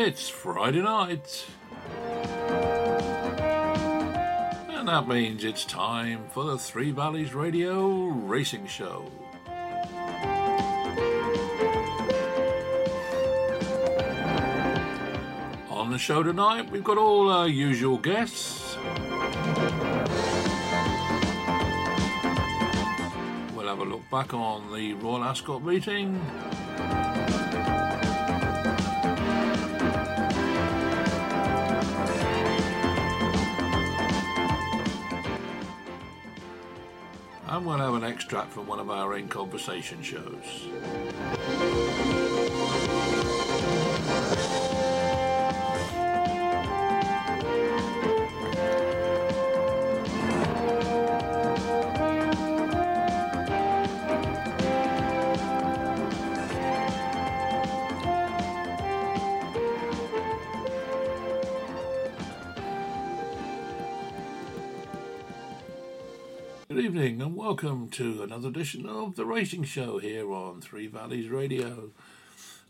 It's Friday night. And that means it's time for the Three Valleys Radio Racing Show. On the show tonight, we've got all our usual guests. We'll have a look back on the Royal Ascot meeting. And we'll have an extract from one of our In Conversation shows. Welcome to another edition of the Racing Show here on Three Valleys Radio.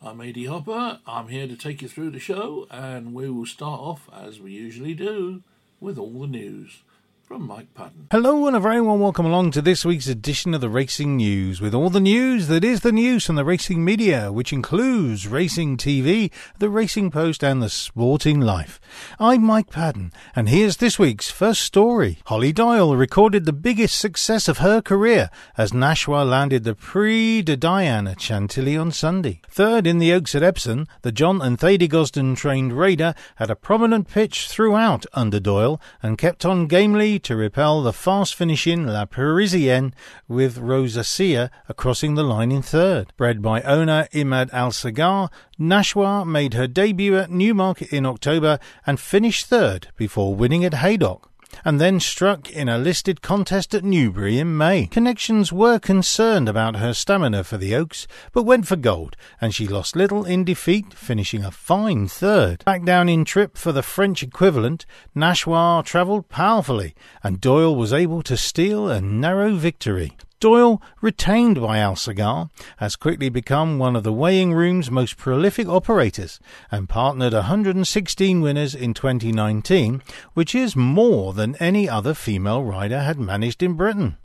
I'm AD Hopper. I'm here to take you through the show and we will start off as we usually do with all the news from Mike Padden. Hello and a very warm welcome along to this week's edition of the Racing News with all the news that is the news from the racing media, which includes Racing TV, the Racing Post and the Sporting Life. I'm Mike Padden and here's this week's first story. Holly Doyle recorded the biggest success of her career as Nashwa landed the Prix de Diane at Chantilly on Sunday. Third in the Oaks at Epsom, the John and Thady Gosden trained Raider had a prominent pitch throughout under Doyle and kept on gamely to repel the fast finishing La Parisienne with Rosacea crossing the line in third. Bred by owner Imad Al Sagar, Nashwa made her debut at Newmarket in October and finished third before winning at Haydock and then struck in a listed contest at Newbury in May. Connections were concerned about her stamina for the Oaks, but went for gold, and she lost little in defeat, finishing a fine third. Back down in trip for the French equivalent, Nashwa travelled powerfully, and Doyle was able to steal a narrow victory. Doyle, retained by Al Sagar, has quickly become one of the weighing room's most prolific operators and partnered 116 winners in 2019, which is more than any other female rider had managed in Britain.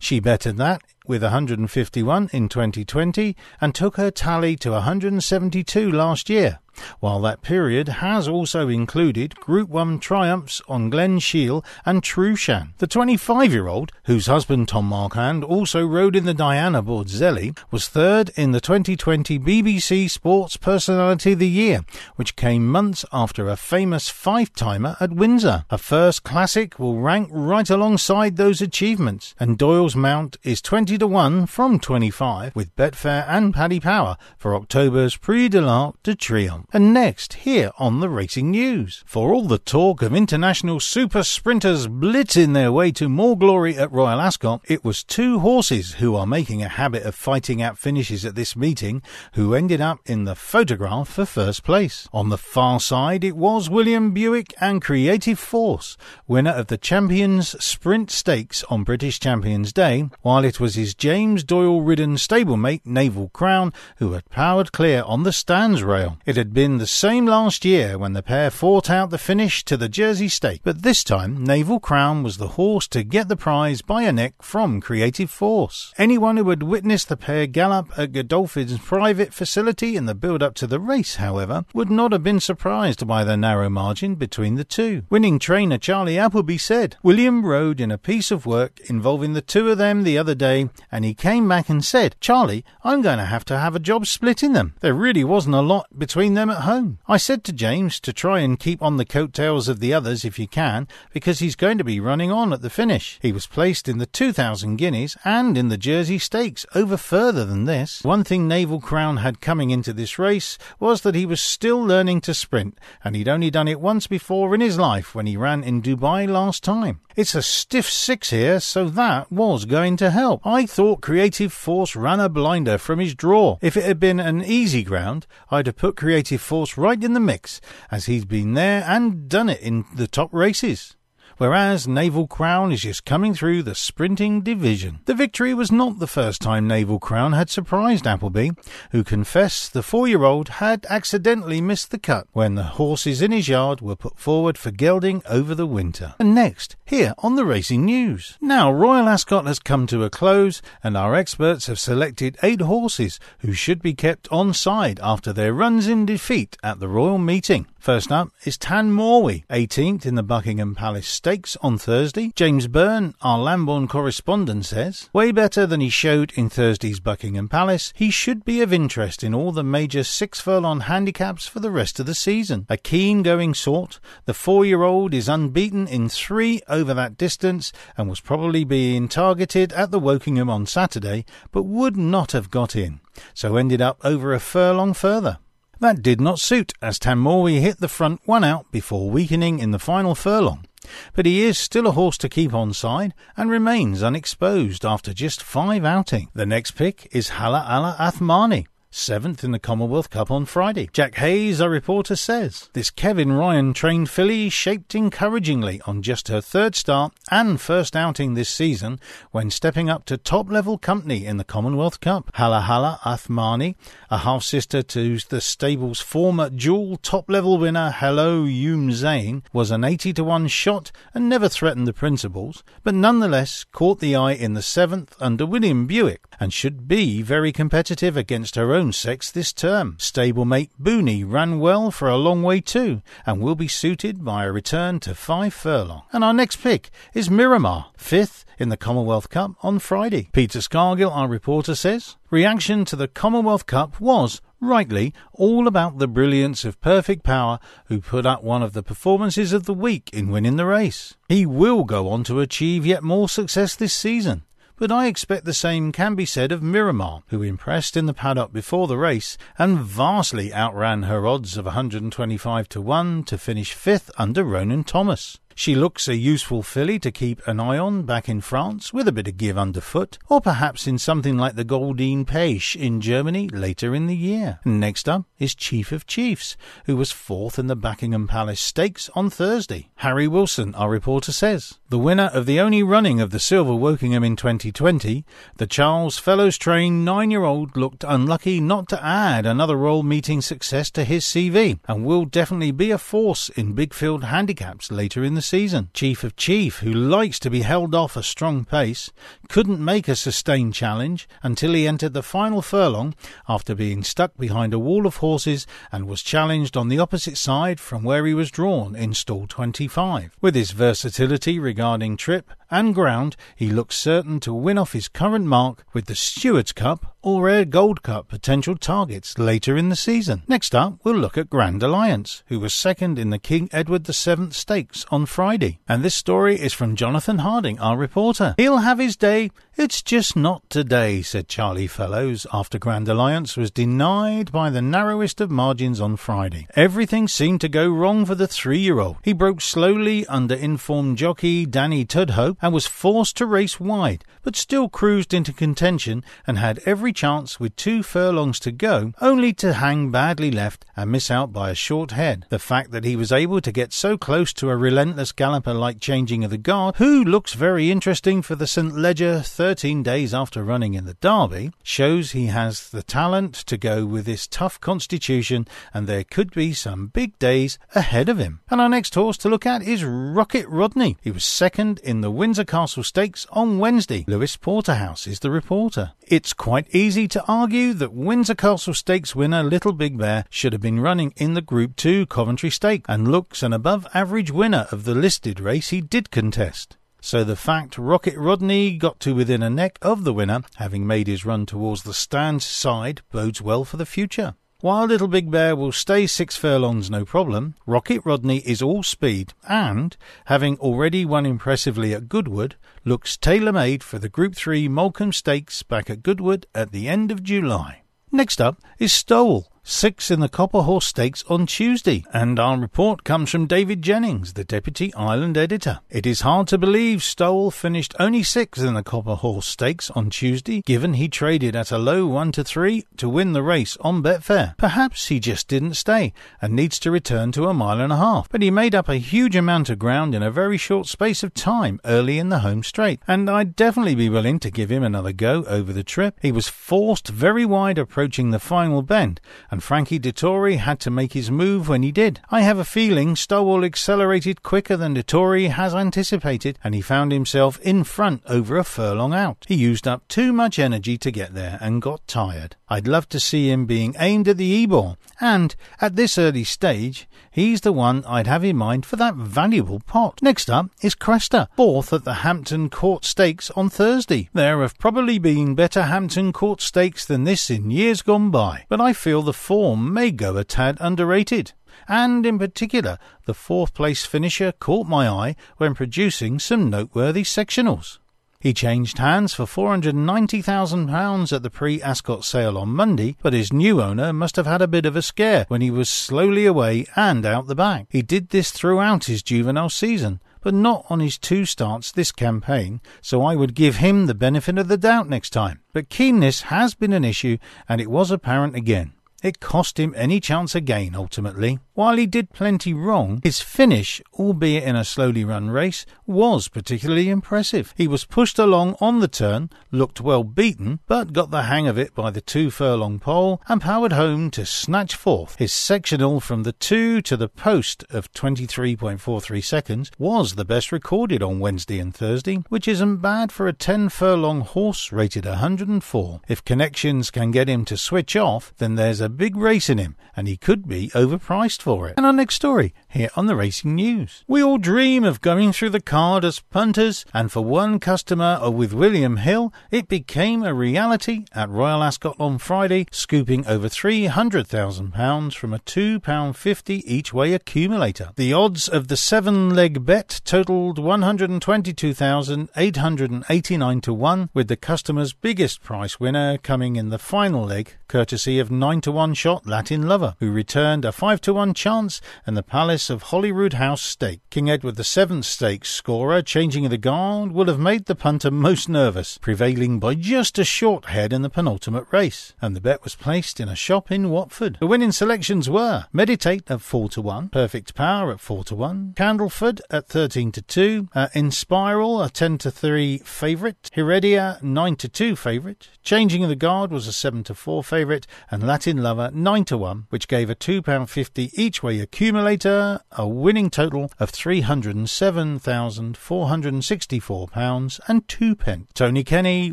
She bettered that with 151 in 2020 and took her tally to 172 last year while that period has also included Group 1 triumphs on Glen Shiel and Trueshan. The 25 year old, whose husband Tom Marquand also rode in the Diana aboard Zellie, was third in the 2020 BBC Sports Personality of the Year, which came months after a famous five timer at Windsor. A first classic will rank right alongside those achievements, and Doyle's mount is 20 to 1 from 25 with Betfair and Paddy Power for October's Prix de l'Arc de Triomphe and next here on the Racing News. For all the talk of international super sprinters blitzing their way to more glory at Royal Ascot, it was two horses who are making a habit of fighting out finishes at this meeting who ended up in the photograph for first place. On the far side, it was William Buick and Creative Force, winner of the Champions Sprint Stakes on British Champions Day, while it was his James Doyle ridden stablemate Naval Crown who had powered clear on the stands rail. It had been the same last year when the pair fought out the finish to the Jersey Stake, but this time Naval Crown was the horse to get the prize by a neck from Creative Force. Anyone who had witnessed the pair gallop at Godolphin's private facility in the build up to the race, however, would not have been surprised by the narrow margin between the two. Winning trainer Charlie Appleby said, William rode in a piece of work involving the two of them the other day, and he came back and said, Charlie, I'm going to have to have a job splitting them. There really wasn't a lot between them at home. I said to James to try and keep on the coattails of the others if you can, because he's going to be running on at the finish. He was placed in the 2,000 guineas and in the Jersey Stakes over further than this. One thing Naval Crown had coming into this race was that he was still learning to sprint, and he'd only done it once before in his life when he ran in Dubai last time. It's a stiff six here, so that was going to help. I thought Creative Force ran a blinder from his draw. If it had been an easy ground, I'd have put Creative Force right in the mix, as he's been there and done it in the top races. Whereas Naval Crown is just coming through the sprinting division. The victory was not the first time Naval Crown had surprised Appleby, who confessed the four-year-old had accidentally missed the cut when the horses in his yard were put forward for gelding over the winter. And next, here on the Racing News. Now, Royal Ascot has come to a close, and our experts have selected eight horses who should be kept on side after their runs in defeat at the Royal Meeting. First up is Tanmawwy, 18th in the Buckingham Palace Stakes on Thursday. James Byrne, our Lambourn correspondent, says, way better than he showed in Thursday's Buckingham Palace, he should be of interest in all the major six furlong handicaps for the rest of the season. A keen going sort, the four year old is unbeaten in three over that distance and was probably being targeted at the Wokingham on Saturday, but would not have got in, so ended up over a furlong further. That did not suit, as Tanmawwy hit the front one out before weakening in the final furlong. But he is still a horse to keep on side and remains unexposed after just five outing. The next pick is Hala Ala Athmani, seventh in the Commonwealth Cup on Friday. Jack Hayes, a reporter, says this Kevin Ryan trained filly shaped encouragingly on just her third start and first outing this season when stepping up to top level company in the Commonwealth Cup. Hala Hala Athmani, a half sister to the stable's former dual top level winner Hello Youmzain, was an 80 to 1 shot and never threatened the principals, but nonetheless caught the eye in the seventh under William Buick and should be very competitive against her own sex this term. Stablemate Booney ran well for a long way too, and will be suited by a return to five furlong. And our next pick is Miramar, fifth in the Commonwealth Cup on Friday. Peter Scargill, our reporter, says reaction to the Commonwealth Cup was rightly, all about the brilliance of Perfect Power, who put up one of the performances of the week in winning the race. He will go on to achieve yet more success this season but I expect the same can be said of Miramar, who impressed in the paddock before the race and vastly outran her odds of 125 to 1 to finish fifth under Ronan Thomas. She looks a useful filly to keep an eye on back in France with a bit of give underfoot, or perhaps in something like the Goldene Peitsche in Germany later in the year. Next up is Chief of Chiefs, who was fourth in the Buckingham Palace Stakes on Thursday. Harry Wilson, our reporter says. The winner of the only running of the Silver Wokingham in 2020, the Charles Fellowes trained nine year old looked unlucky not to add another Royal Meeting success to his CV and will definitely be a force in big field handicaps later in the season. Chief of Chief, who likes to be held off a strong pace, couldn't make a sustained challenge until he entered the final furlong after being stuck behind a wall of horses and was challenged on the opposite side from where he was drawn in stall 25. With his versatility regarding trip and ground, he looks certain to win off his current mark with the Stewards Cup or Ayr Gold Cup potential targets later in the season. Next up, we'll look at Grand Alliance, who was second in the King Edward VII Stakes on Friday. And this story is from Jonathan Harding, our reporter. He'll have his day, it's just not today, said Charlie Fellowes after Grand Alliance was denied by the narrowest of margins on Friday. Everything seemed to go wrong for the three year old. He broke slowly under informed jockey Danny Tudhope and was forced to race wide, but still cruised into contention and had every chance with two furlongs to go, only to hang badly left and miss out by a short head. The fact that he was able to get so close to a relentless galloper like Changing of the Guard, who looks very interesting for the St. Leger 13 days after running in the Derby, shows he has the talent to go with this tough constitution and there could be some big days ahead of him. And our next horse to look at is Rocket Rodney. He was second in the Windsor Castle Stakes on Wednesday. Lewis Porteous is the reporter. It's quite easy to argue that Windsor Castle Stakes winner Little Big Bear should have been running in the Group 2 Coventry Stake and looks an above average winner of the listed race he did contest. So the fact Rocket Rodney got to within a neck of the winner, having made his run towards the stand side, bodes well for the future. While Little Big Bear will stay six furlongs no problem, Rocket Rodney is all speed and, having already won impressively at Goodwood, looks tailor made for the Group 3 Molecombe Stakes back at Goodwood at the end of July. Next up is Stowell, six in the Copper Horse Stakes on Tuesday. And our report comes from David Jennings, the Deputy Ireland Editor. It is hard to believe Stowell finished only sixth in the Copper Horse Stakes on Tuesday, given he traded at a low 1 to 3 to win the race on Betfair. Perhaps he just didn't stay and needs to return to a mile and a half, but he made up a huge amount of ground in a very short space of time early in the home straight, and I'd definitely be willing to give him another go over the trip. He was forced very wide approaching the final bend, and Frankie Dettori had to make his move when he did. I have a feeling Stowell accelerated quicker than Dettori has anticipated, and he found himself in front over a furlong out. He used up too much energy to get there and got tired. I'd love to see him being aimed at the Ebor, and at this early stage, he's the one I'd have in mind for that valuable pot. Next up is Cresta, fourth at the Hampton Court Stakes on Thursday. There have probably been better Hampton Court Stakes than this in years gone by, but I feel the form may go a tad underrated and in particular the fourth place finisher caught my eye when producing some noteworthy sectionals. He changed hands for £490,000 at the pre Ascot sale on Monday, but his new owner must have had a bit of a scare when he was slowly away and out the back. He did this throughout his juvenile season, but not on his two starts this campaign, so I would give him the benefit of the doubt next time. But keenness has been an issue, and it was apparent again. It cost him any chance again, ultimately. While he did plenty wrong, his finish, albeit in a slowly run race, was particularly impressive. He was pushed along on the turn, looked well beaten, but got the hang of it by the two furlong pole and powered home to snatch fourth. His sectional from the two to the post of 23.43 seconds was the best recorded on Wednesday and Thursday, which isn't bad for a 10 furlong horse rated 104. If connections can get him to switch off, then there's a big race in him and he could be overpriced for it. And our next story here on the Racing News. We all dream of going through the card as punters, and for one customer with William Hill, it became a reality at Royal Ascot on Friday, scooping over £300,000 from a £2.50 each way accumulator. The odds of the seven leg bet totalled 122,889 to 1, with the customer's biggest price winner coming in the final leg, courtesy of 9 to 1 shot Latin Lover, who returned a 5 to 1 chance and the Palace of Holyrood House stake. King Edward VII stakes scorer changing of the guard would have made the punter most nervous, prevailing by just a short head in the penultimate race. And the bet was placed in a shop in Watford. The winning selections were Meditate at 4 to 1, Perfect Power at 4 to 1, Candleford at 13 to 2, uh, Inspiral a 10 to 3 favourite, Heredia 9 to 2 favourite, Changing of the Guard was a 7 to 4 favourite, and Latin Lover 9 to 1, which gave a £2.50 each way accumulator, a winning total of £307,464 and two pence. Tony Kenny,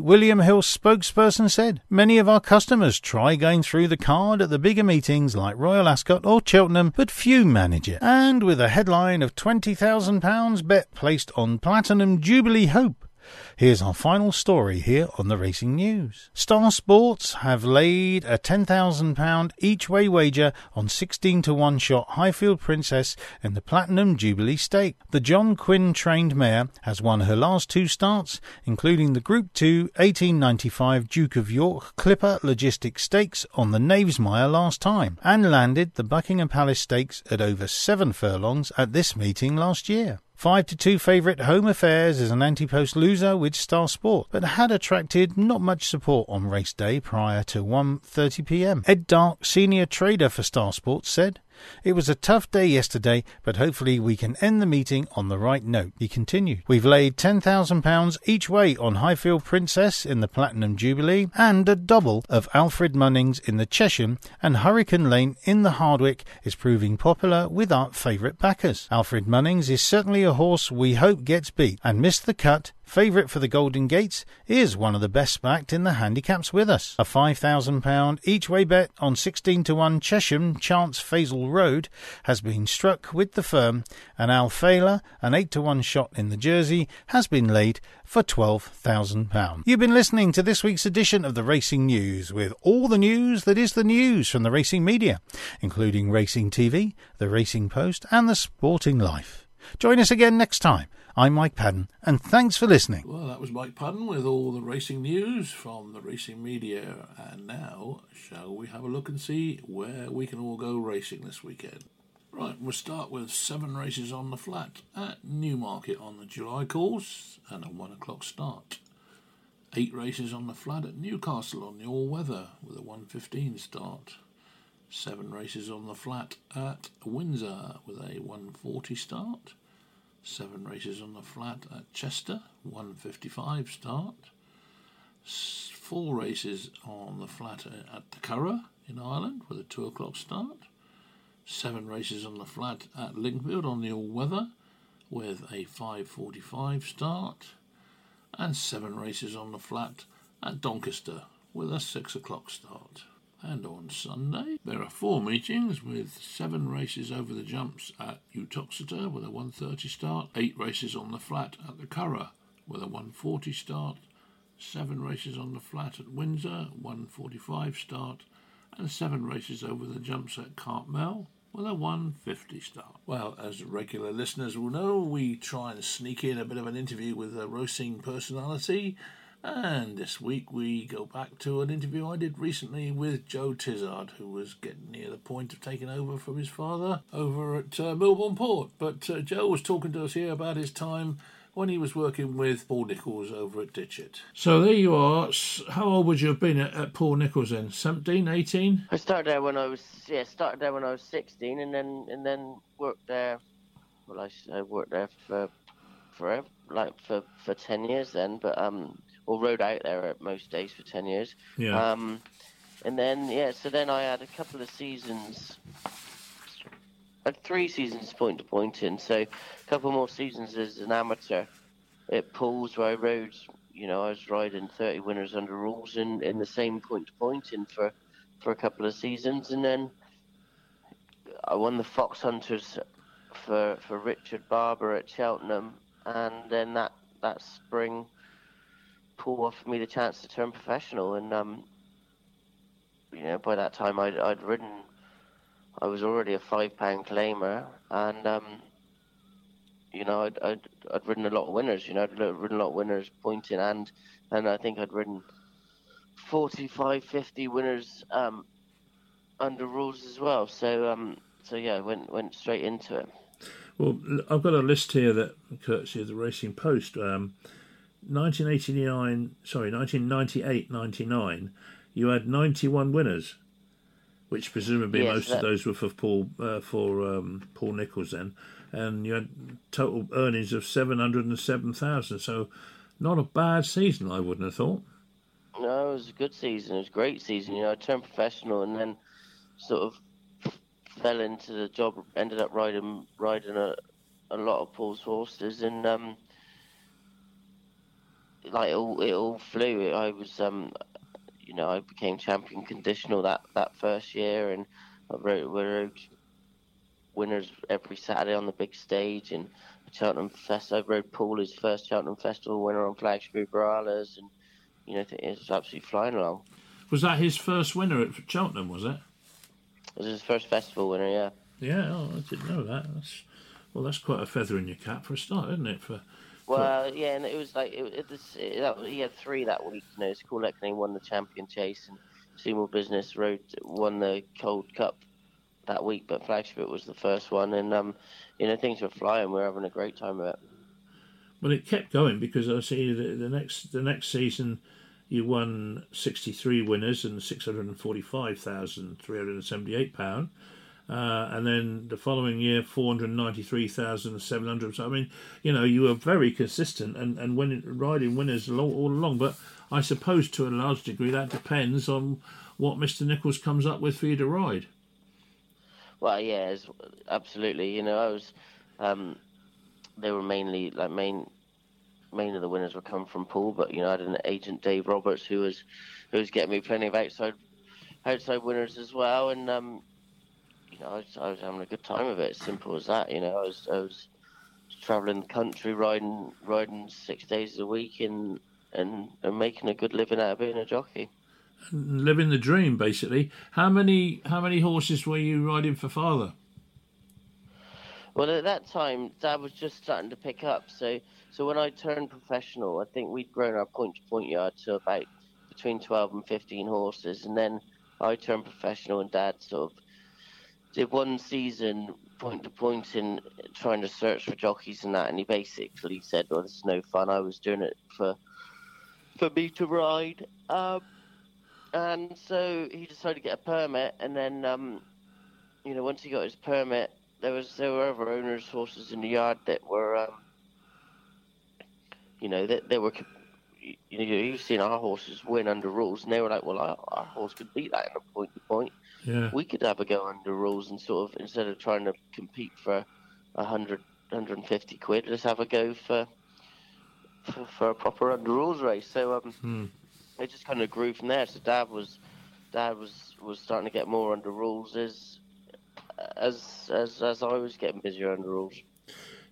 William Hill's spokesperson, said, Many of our customers try going through the card at the bigger meetings like Royal Ascot or Cheltenham, but few manage it. And with a headline of £20,000 bet placed on Platinum Jubilee Hope, Here's our final story here on the Racing News. Star Sports have laid a £10,000 each way wager on 16 to 1 shot Highfield Princess in the Platinum Jubilee Stake. The John Quinn trained mare has won her last two starts, including the Group 2 1895 Duke of York Clipper Logistics Stakes on the Knavesmire last time, and landed the Buckingham Palace Stakes at over seven furlongs at this meeting last year. 5 to 2 favourite Home Affairs is an anti post loser with Star Sport, but had attracted not much support on race day prior to 1:30 p.m. Ed Dark, senior trader for Star Sport, said, it was a tough day yesterday, but hopefully we can end the meeting on the right note. He continued. We've laid £10,000 each way on Highfield Princess in the Platinum Jubilee and a double of Alfred Munnings in the Chesham and Hurricane Lane in the Hardwicke is proving popular with our favourite backers. Alfred Munnings is certainly a horse we hope gets beat and missed the cut Favourite for the Golden Gates is one of the best backed in the handicaps with us. A £5,000 each way bet on 16 to 1 Chesham Chance Fazel Road has been struck with the firm, and Al an 8 to 1 shot in the Jersey, has been laid for £12,000. You've been listening to this week's edition of the Racing News with all the news that is the news from the racing media, including Racing TV, the Racing Post, and the Sporting Life. Join us again next time. I'm Mike Padden, and thanks for listening. Well, that was Mike Padden with all the racing news from the racing media. And now, shall we have a look and see where we can all go racing this weekend? Right, we'll start with seven races on the flat at Newmarket on the July course and a one o'clock start. Eight races on the flat at Newcastle on the all weather with a 115 start. Seven races on the flat at Windsor with a 140 start. Seven races on the flat at Chester, 155 start. Four races on the flat at the Curragh in Ireland with a two o'clock start. Seven races on the flat at Lingfield on the all weather with a 5.45 start. And seven races on the flat at Doncaster with a six o'clock start. And on Sunday, there are four meetings with seven races over the jumps at Uttoxeter with a 1.30 start, eight races on the flat at the Curragh with a 1.40 start, seven races on the flat at Windsor, 1.45 start, and seven races over the jumps at Cartmel with a 150 start. Well, as regular listeners will know, we try and sneak in a bit of an interview with a racing personality and this week we go back to an interview I did recently with Joe Tizzard, who was getting near the point of taking over from his father over at uh, Milborne Port. But uh, Joe was talking to us here about his time when he was working with Paul Nicholls over at Ditcheat. So there you are. How old would you have been at, at Paul Nicholls then? 17, 18? I started there when I was yeah started there when I was 16, and then and then worked there. Well, I, I worked there for forever, like for for 10 years then. But um, or rode out there at most days for 10 years. Yeah. Um, and then, yeah, so then I had a couple of seasons, I had three seasons point to point in, so a couple more seasons as an amateur at Pools where I rode, you know, I was riding 30 winners under rules in, in the same point to point in for, for a couple of seasons. And then I won the Fox Hunters for, for Richard Barber at Cheltenham. And then that, that spring, Paul offered me the chance to turn professional, and um, you know, by that time I'd, I'd ridden. I was already a five pound claimer, and um, you know, I'd, I'd I'd ridden a lot of winners. You know, I'd ridden a lot of winners pointing, and and I think I'd ridden 45, 50 winners um, under rules as well. So um, so yeah, went went straight into it. Well, I've got a list here that courtesy of the Racing Post. Um, 1989, sorry, 1998 99, you had 91 winners, which presumably Yes, most that- of those were for Paul uh, for um, Paul Nicholls then, and you had total earnings of 707,000. So, not a bad season, I wouldn't have thought. No, it was a good season. It was a great season. You know, I turned professional and then sort of fell into the job. Ended up riding riding a a lot of Paul's horses, and um, like it all it all flew. I was um, you know, I became champion conditional that that first year, and I rode, rode winners every Saturday on the big stage and Cheltenham Fest. I rode Paul his first Cheltenham Festival winner on Flagship Uberalles, and you know, it was absolutely flying along. Was that his first winner at Cheltenham? Was it? It was his first festival winner, yeah. Yeah, oh, I didn't know that. That's, well, that's quite a feather in your cap for a start, isn't it? For Well, yeah, and it was like it, it, was- it, that, he had three that week. You know, Call Equiname won the champion chase, and See More Business Road won the Gold Cup that week. But flagship was the first one, and um, you know, things were flying. We were having a great time of it. Well, it kept going because I see the, the next the next season you won sixty three winners and six hundred and forty five thousand three hundred and seventy eight pound, uh, and then the following year four hundred ninety three thousand seven hundred. So I mean, you know, you were very consistent and and winning riding winners all, all along. But I suppose to a large degree that depends on what Mister Nicholls comes up with for you to ride. Well, yeah, absolutely. You know, I was. Um, they were mainly like main. Main of the winners were coming from Pool, but you know I had an agent Dave Roberts who was who was getting me plenty of outside outside winners as well, and um, I was, I was having a good time of it. Simple as that. You know I was I was traveling the country, riding riding six days a week, and and, and making a good living out of being a jockey. Living the dream, basically. How many how many horses were you riding for father? Well, at that time, Dad was just starting to pick up. So, so when I turned professional, I think we'd grown our point-to-point yard to about between 12 and 15 horses, and then I turned professional, and Dad sort of did one season point to point in trying to search for jockeys and that, and he basically said, "Well, this is no fun. I was doing it for for me to ride." Um, and so he decided to get a permit, and then um, you know once he got his permit, there was there were other owners' horses in the yard that were um, you know that they were you know you've seen our horses win under rules, and they were like, well, our, our horse could beat that in a point to point. Yeah. We could have a go under rules and sort of instead of trying to compete for a hundred, hundred and fifty quid, let's have a go for for, for a proper under rules race. So um, Hmm. it just kind of grew from there. So Dad was Dad was was starting to get more under rules as as as as I was getting busier under rules.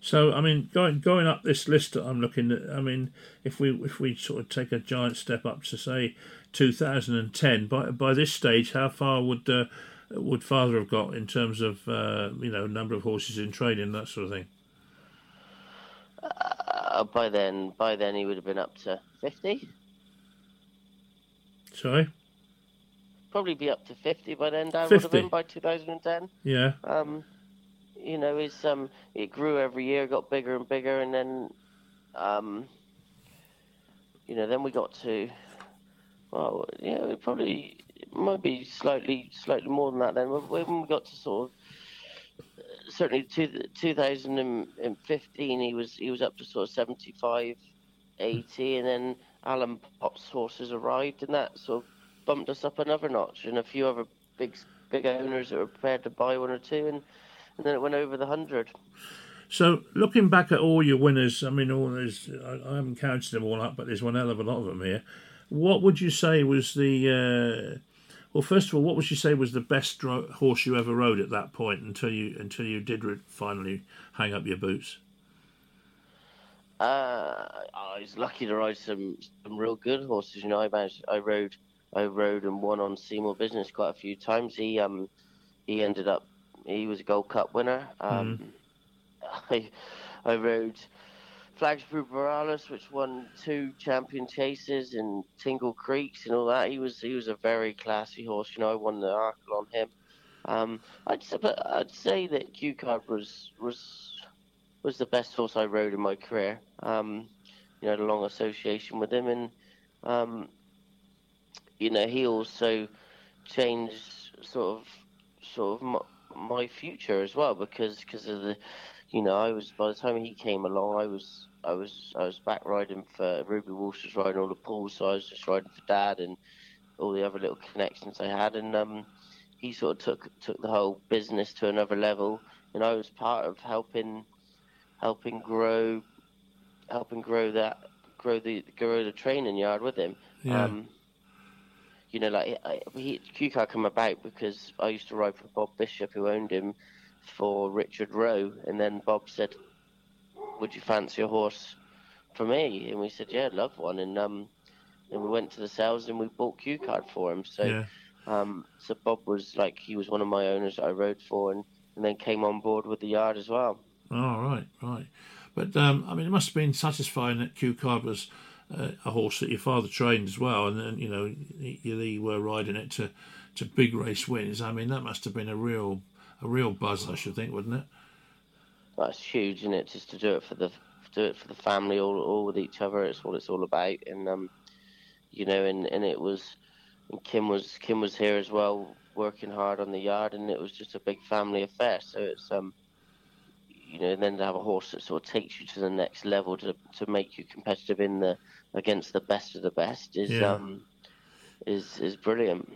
So I mean, going going up this list that I'm looking at, I mean, if we if we sort of take a giant step up to say 2010, by by this stage, how far would uh, would Father have got in terms of uh, you know number of horses in training, that sort of thing? Uh, by then, by then he would have been up to fifty. Sorry, Probably be up to fifty by then. Dad would have 50? been by 2010. yeah, Um, you know, it's um, it grew every year, got bigger and bigger, and then, um, you know, then we got to, well, yeah, it probably it might be slightly, slightly more than that. Then when we got to sort of, certainly two, 2015, he was he was up to sort of 75, 80, and then Alan Potts horses arrived, and that sort of bumped us up another notch, and a few other big big owners that were prepared to buy one or two, and and then it went over the hundred. So looking back at all your winners, I mean, all those I, I haven't counted them all up, but there's one hell of a lot of them here. What would you say was the uh, well? First of all, what would you say was the best dro- horse you ever rode at that point until you until you did re- finally hang up your boots? Uh, I was lucky to ride some some real good horses. You know, I managed, I rode, I rode and won on See More Business quite a few times. He um, he ended up, he was a Gold Cup winner. Um, I, I rode Flagship Uberalles, which won two champion chases and Tingle Creeks and all that. He was he was a very classy horse. You know, I won the Arkle on him. Um, I'd say, I'd say that Cue Card was was was the best horse I rode in my career. Um, you know, had a long association with him, and um, you know, he also changed sort of sort of my, future as well because because of the, you know, I was by the time he came along, I was I was I was back riding for Ruby Walsh was riding all the pools, so I was just riding for Dad and all the other little connections I had, and um, he sort of took took the whole business to another level, and I was part of helping helping grow helping grow that grow the grow the training yard with him. Yeah. Um, you know, like I, he, Cue Card come about because I used to ride for Bob Bishop, who owned him, for Richard Rowe, and then Bob said, "Would you fancy a horse for me?" And we said, "Yeah, I'd love one." And um, and we went to the sales and we bought Cue Card for him. So Yeah. um, so Bob was like he was one of my owners that I rode for, and, and then came on board with the yard as well. Oh, right, right. But um, I mean, it must have been satisfying that Cue Card was a horse that your father trained as well, and then you know you were riding it to, to big race wins. I mean, that must have been a real a real buzz, I should think, wouldn't it? That's huge, isn't it? Just to do it for the do it for the family, all all with each other. It's what it's all about, and um, you know, and, and it was, and Kim was Kim was here as well, working hard on the yard, and it was just a big family affair. So it's um, you know, and then to have a horse that sort of takes you to the next level to to make you competitive in the against the best of the best is Yeah. um, is is brilliant.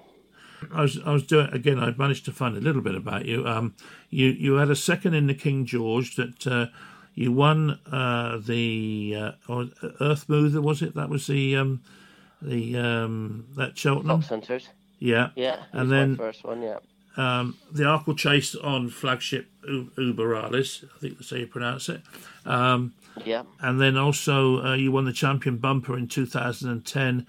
I was I was doing again. I managed to find a little bit about you. Um, you you had a second in the King George that uh, you won uh, the uh, or Earth Mover was it? That was the um, the um, that Cheltenham. Fox Hunters, Yeah. yeah, And then- my first one, yeah. Um, the Arkle Chase on flagship U- Uberalles, I think that's how you pronounce it. Um, Yeah, and then also uh, you won the champion bumper in 2010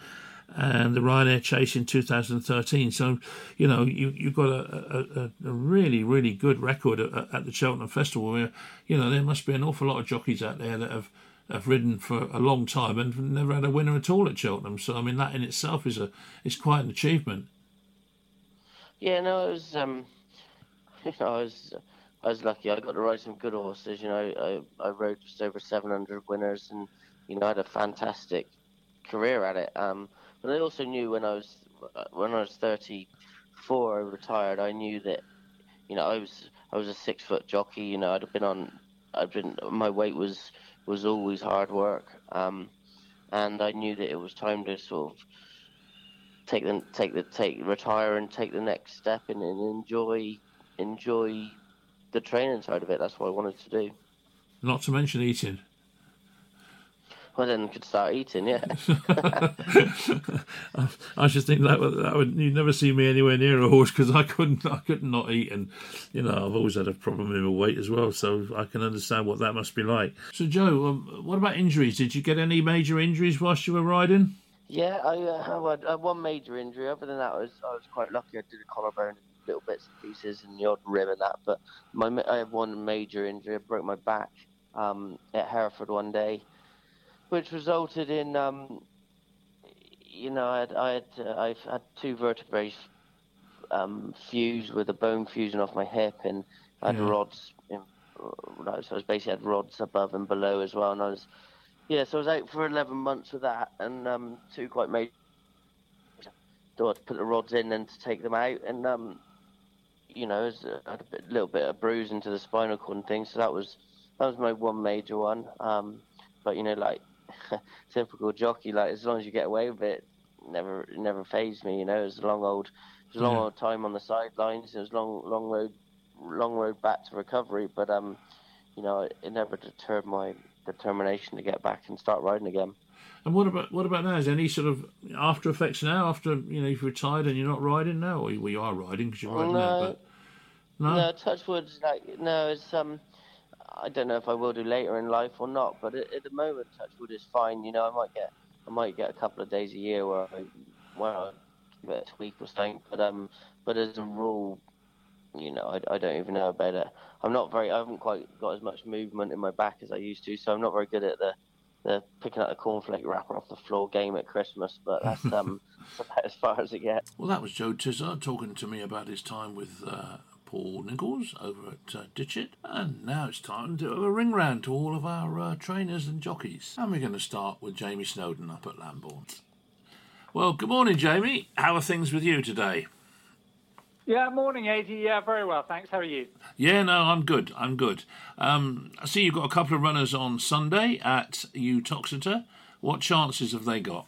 and the Ryanair Chase in 2013. So, you know, you, you've got a, a, a really, really good record at, at, the Cheltenham Festival where, you know, there must be an awful lot of jockeys out there that have, have ridden for a long time and never had a winner at all at Cheltenham. So, I mean, that in itself is a is quite an achievement. Yeah, no, it was, um, you know, I was, I was lucky. I got to ride some good horses. You know, I, I rode just over 700 winners and, you know, I had a fantastic career at it. Um, but I also knew when I was when I was 34, I retired. I knew that you know I was I was a six foot jockey. You know I'd been on I'd been my weight was was always hard work. Um, and I knew that it was time to sort of take the take the take retire and take the next step and, and enjoy enjoy the training side of it. That's what I wanted to do. Not to mention eating. Well, then could start eating, yeah. I should think that would, that would you'd never see me anywhere near a horse because I couldn't I could not eat, and you know I've always had a problem with my weight as well, so I can understand what that must be like. So, Joe, um, what about injuries? Did you get any major injuries whilst you were riding? Yeah, I, uh, I had one major injury. Other than that, I was I was quite lucky. I did a collarbone, little bits and pieces, and the odd rib and that. But my I had one major injury. I broke my back um, at Hereford one day which resulted in, um, you know, I had, I had, uh, I've had two vertebrae um, fused with a bone fusion off my hip, and I had yeah. rods. In, so I was basically had rods above and below as well, and I was, yeah, so I was out for 11 months with that, and um, two quite major. So I put the rods in and to take them out, and um, you know, was, I had a bit, little bit of bruise into the spinal cord and things. So that was that was my one major one. Um, but you know, like typical jockey. Like as long as you get away with it, never never phased me. You know, it was a long old, it was a long yeah. old time on the sidelines. It was long long road, long road back to recovery. But um, you know, it, it never deterred my determination to get back and start riding again. And what about what about now? Is any sort of after effects now? After you know you've retired and you're not riding now, or you, are riding because you're riding no, now? But no, no, touch wood. Like no, it's um, I don't know if I will do later in life or not, but at, at the moment, Touchwood is fine. You know, I might get I might get a couple of days a year where I where I give it a tweak or something, but um, but as a rule, you know, I, I don't even know about it. I'm not very, I haven't quite got as much movement in my back as I used to, so I'm not very good at the the picking up the cornflake wrapper off the floor game at Christmas, but that's um about as far as it gets. Well, that was Joe Tizzard talking to me about his time with uh, Paul Nicholls over at uh, Ditcheat. And now it's time to have a ring round to all of our uh, trainers and jockeys. And we're going to start with Jamie Snowden up at Lambourn. Well, good morning, Jamie. How are things with you today? Yeah, morning, Adi. Yeah, very well, thanks. How are you? Yeah, no, I'm good. I'm good. Um, I see you've got a couple of runners on Sunday at Uttoxeter. What chances have they got?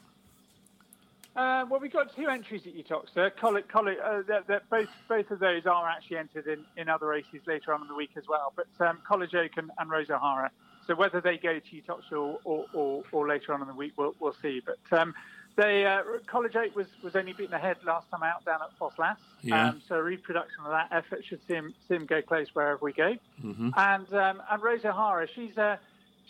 Uh, well, we've got two entries at Uttoxeter. College, College, uh, that, that both both of those are actually entered in, in other races later on in the week as well. But um, College Oak and, and Rose O'Hara. So whether they go to Uttoxeter or, or, or, or, later on in the week, we'll, we'll see. But um, they uh, College Oak was, was only beaten ahead last time out down at Ffos Las. Yeah. Um, so a reproduction of that effort should see him, see him go close wherever we go. Mm-hmm. And um, and Rose O'Hara, she's a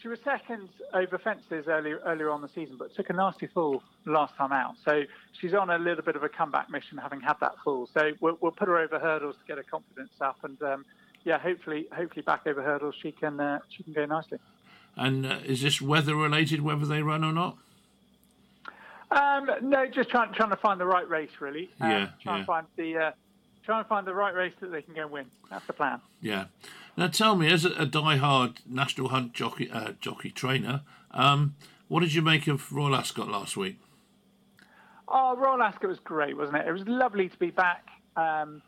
she was second over fences earlier earlier on the season, but took a nasty fall last time out. So she's on a little bit of a comeback mission, having had that fall. So we'll, we'll put her over hurdles to get her confidence up, and um, yeah, hopefully, hopefully back over hurdles she can uh, she can go nicely. And uh, is this weather related, whether they run or not? Um, no, just trying trying to find the right race, really. Um, yeah, trying yeah. to find the uh, trying to find the right race that they can go win. That's the plan. Yeah. Now tell me, as a, a die-hard National Hunt jockey, uh, jockey trainer, um, what did you make of Royal Ascot last week? Oh, Royal Ascot was great, wasn't it? It was lovely to be back. Um,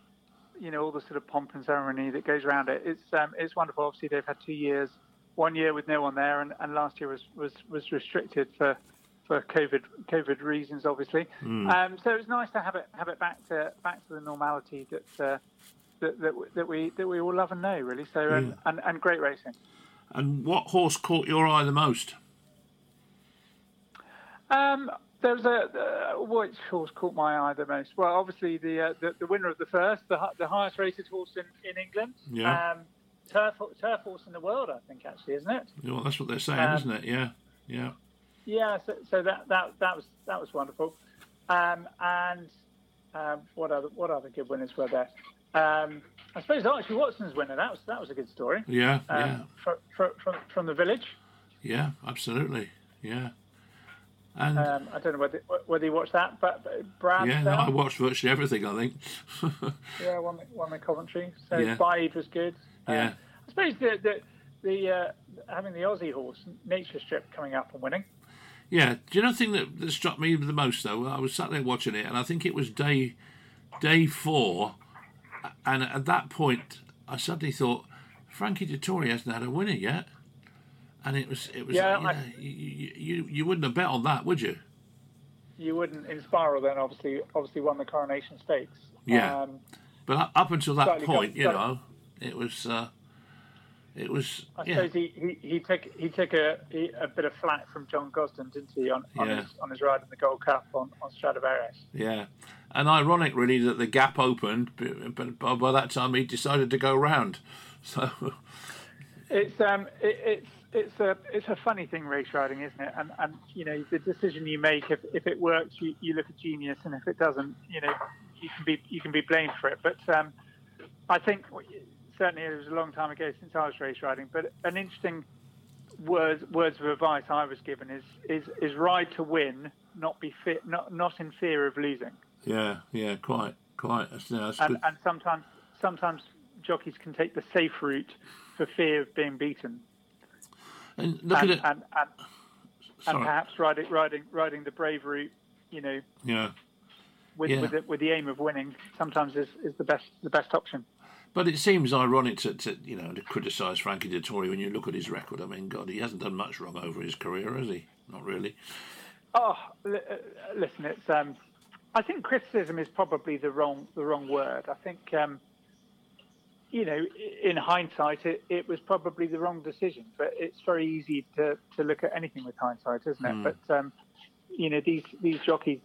you know, all the sort of pomp and ceremony that goes around it. It's um, it's wonderful. Obviously, they've had two years, one year with no one there, and, and last year was, was, was restricted for for COVID COVID reasons, obviously. Mm. Um, so it was nice to have it have it back to back to the normality that uh, that, that, that we that we all love and know, really. So yeah. and, and, and great racing. And what horse caught your eye the most? Um, there was a uh, which horse caught my eye the most? Well, obviously the uh, the, the, winner of the first, the, the highest rated horse in, in England. Yeah. Um, turf, turf horse in the world, I think, actually, isn't it? Yeah, well, that's what they're saying, um, isn't it? Yeah, yeah. Yeah. So, so that, that that was that was wonderful. Um, and um, what other what other good winners were there? Um, I suppose Archie Watson's winner. That was that was a good story. Yeah, Um, yeah, fro- fro- from from the village. yeah, absolutely. Yeah. And Um, I don't know whether whether you watched that, but, but Brad. yeah, no. I watched virtually everything. I think. Yeah, one won the Coventry. So Yeah. Bide was good. Um, Yeah. I suppose the the, the uh, having the Aussie horse Nature Strip coming up and winning. Yeah, do you know the thing that, that struck me the most though? I was sat there watching it, and I think it was day day four, and at that point, I suddenly thought Frankie Dettori hasn't had a winner yet, and it was it was Yeah, you, I- know, you, you you you wouldn't have bet on that, would you? You wouldn't Inspiral then obviously obviously won the Coronation Stakes. Yeah. Um, But up- until that point, got- you know, it was uh, it was I yeah suppose he, he, he took he took a he, a bit of flack from John Gosden, didn't he, on, on Yeah. his on his ride in the Gold Cup on on Stradivarius. yeah, and ironic really that the gap opened, but, but by- by that time he decided to go round, so. It's um it, it's it's a it's a funny thing race riding, isn't it? And and you know the decision you make if, if it works you, you look a genius and if it doesn't you know you can be you can be blamed for it. But um, I think certainly it was a long time ago since I was race riding. But an interesting words words of advice I was given is is is ride to win, not be fit, not not in fear of losing. Yeah, yeah, quite, quite. That's, yeah, that's And and sometimes sometimes jockeys can take the safe route for fear of being beaten. And look and, at it. and, and, and perhaps riding riding riding the brave route, you know, Yeah, with Yeah. with, the, with the aim of winning, sometimes is, is the best the best option. But it seems ironic to, to you know to criticise Frankie Dettori when you look at his record. I mean, God, he hasn't done much wrong over his career, has he? Not really. Oh, uh, listen, it's um, I think criticism is probably the wrong the wrong word. I think um, you know, in hindsight, it, it was probably the wrong decision. But it's very easy to, to look at anything with hindsight, isn't it? But um, you know, these these jockeys,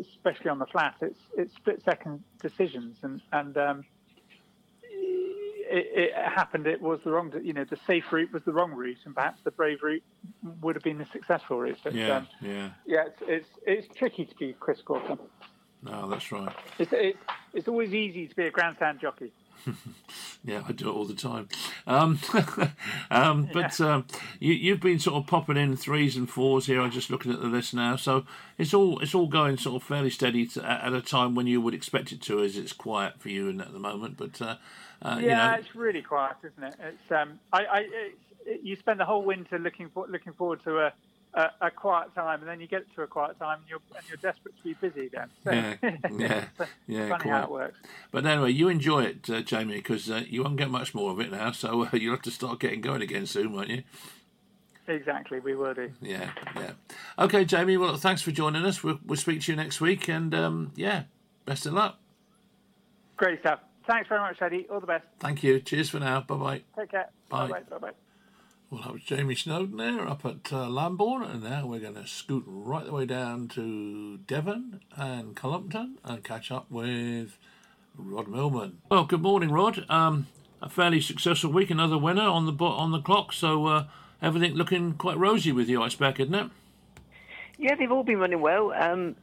especially on the flat, it's it's split second decisions, and and um, it, it happened. It was the wrong. You know, the safe route was the wrong route, and perhaps the brave route would have been the successful route. But, Yeah, um, yeah. yeah, it's, it's it's tricky to be Chris Corson. No, that's right. It's, it's it's always easy to be a grandstand jockey. Yeah, I do it all the time. Um, um, but um, you, you've been sort of popping in threes and fours here. I'm just looking at the list now, so it's all it's all going sort of fairly steady to, at a time when you would expect it to, as it's quiet for you in at the moment. But uh, uh, Yeah, you know, it's really quiet, isn't it? It's um, I, I it, you spend the whole winter looking for looking forward to a, a a quiet time, and then you get to a quiet time, and you're and you're desperate to be busy again. So, Yeah, yeah, yeah, funny how it works. But anyway, you enjoy it, uh, Jamie, because uh, you won't get much more of it now. So uh, you'll have to start getting going again soon, won't you? Exactly, we will do. Yeah, yeah. Okay, Jamie. Well, thanks for joining us. We'll, we'll speak to you next week, and um, yeah, best of luck. Great stuff. Thanks very much, Eddie. All the best. Thank you. Cheers for now. Bye bye. Take care. Bye. Bye bye. Bye. Well, that was Jamie Snowden there up at uh, Lambourn, and now we're going to scoot right the way down to Devon and Cullompton and catch up with Rod Millman. Well, good morning, Rod. Um, a fairly successful week, another winner on the bo- on the clock, so uh, everything looking quite rosy with you, I expect, isn't it? Yeah, they've all been running well. Um,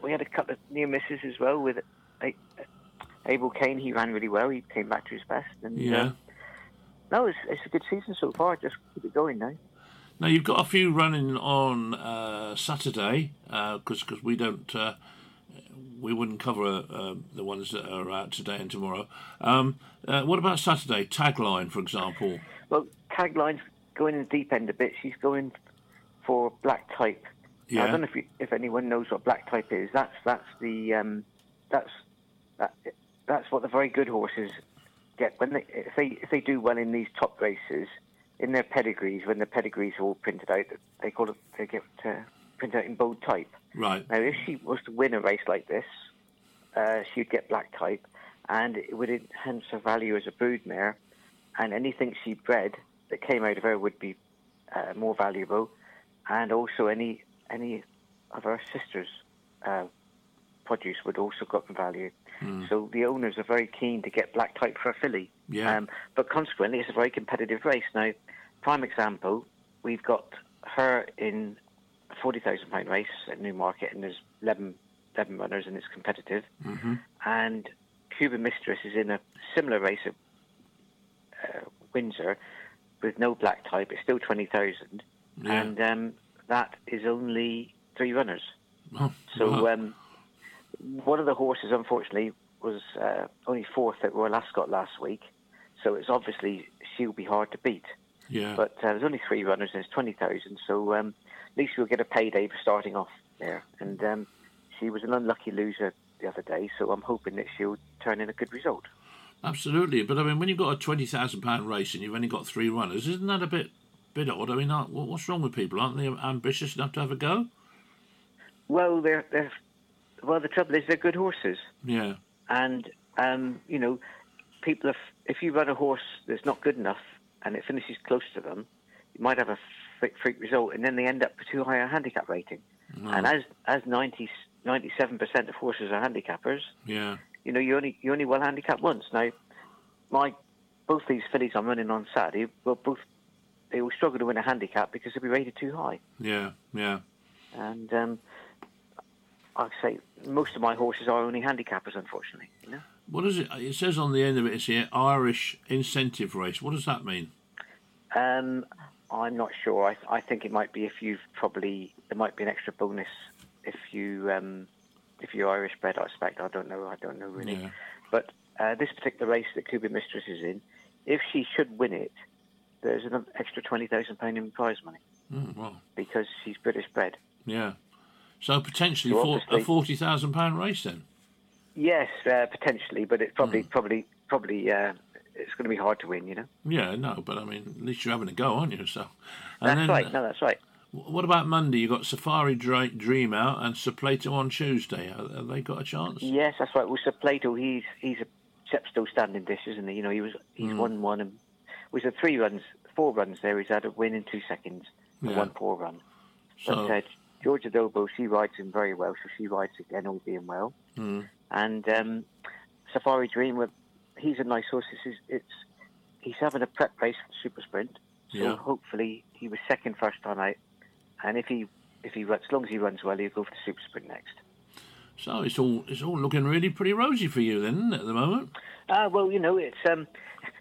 we had a couple of near misses as well with Abel Kane. He ran really well. He came back to his best. And, Yeah. uh, no, it's, it's a good season so far. Just keep it going now. Now you've got a few running on uh, Saturday because we don't uh, we wouldn't cover uh, the ones that are out today and tomorrow. Um, uh, what about Saturday? Tagline, for example. Well, tagline's going in the deep end a bit. She's going for black type. Now, I don't know if, you, if anyone knows what black type is. That's that's the um, that's that, that's what the very good horses get when they if they if they do well in these top races in their pedigrees when the pedigrees are all printed out they call it they get uh, printed out in bold type. Right. Now, if she was to win a race like this, uh, she'd get black type, and it would enhance her value as a broodmare, and anything she bred that came out of her would be uh, more valuable, and also any any of her sisters' uh, produce would also go up in value. So the owners are very keen to get black type for a filly. Yeah. Um, but consequently, it's a very competitive race. Now, prime example, we've got her in a forty thousand pound race at Newmarket, and there's eleven 11 runners and it's competitive. Mm-hmm. And Cuban Mistress is in a similar race at uh, Windsor with no black type. It's still 20,000. Yeah. And um, that is only three runners. Oh, So wow. um, one of the horses, unfortunately, was uh, only fourth at Royal Ascot last week. So it's obviously she'll be hard to beat. yeah. But uh, there's only three runners and it's 20,000. So um, at least we'll get a payday for starting off there. And um, she was an unlucky loser the other day. So I'm hoping that she'll turn in a good result. Absolutely, but I mean, when you've got a twenty thousand pound race and you've only got three runners, isn't that a bit bit odd? I mean, what's wrong with people? Aren't they ambitious enough to have a go? Well, they're, they're well. The trouble is they're good horses. Yeah, and um, you know, people if if you run a horse that's not good enough and it finishes close to them, you might have a freak, freak result, and then they end up with too high a handicap rating. And as as 97 percent of horses are handicappers, yeah, you know, you only you only well handicap once. Now, my both these fillies I'm running on Saturday, well, both they will struggle to win a handicap because they'll be rated too high. yeah, yeah. And um, I say most of my horses are only handicappers, unfortunately. You know. What is it? It says on the end of it, it's here Irish incentive race. What does that mean? Um, I'm not sure. I, I think it might be if you've probably there might be an extra bonus if you um, if you're Irish bred. I expect. I don't know. I don't know really. Yeah. But uh, this particular race that Cuban Mistress is in, if she should win it, there's an extra twenty thousand pound in prize money Mm, well, because she's British bred. yeah. So potentially So for, a forty thousand pound race then. Yes, uh, potentially, but it's probably probably probably uh, it's going to be hard to win. You know. Yeah, no, but I mean, at least you're having a go, aren't you? So, That's then, right. uh, No, that's right. What about Monday? You got Safari Dream out and Sir Plato on Tuesday. Have they got a chance? Yes, that's right. Well, Sir Plato, he's he's a chap still standing dish, isn't he? You know, he was he's won one and was it three runs, four runs there. He's had a win in two seconds, and Yeah. one poor run. So, But uh, Georgia Dobie, she rides him very well, so she rides again, all being well. mm, And um, Safari Dream, well, he's a nice horse. This is, it's he's having a prep race for the Super Sprint, so Yeah. hopefully he was second first time out, and if he if he runs, as long as he runs well, he'll go for the Super Sprint next. so it's all it's all looking really pretty rosy for you then, at the moment? Uh, well, you know, it's um,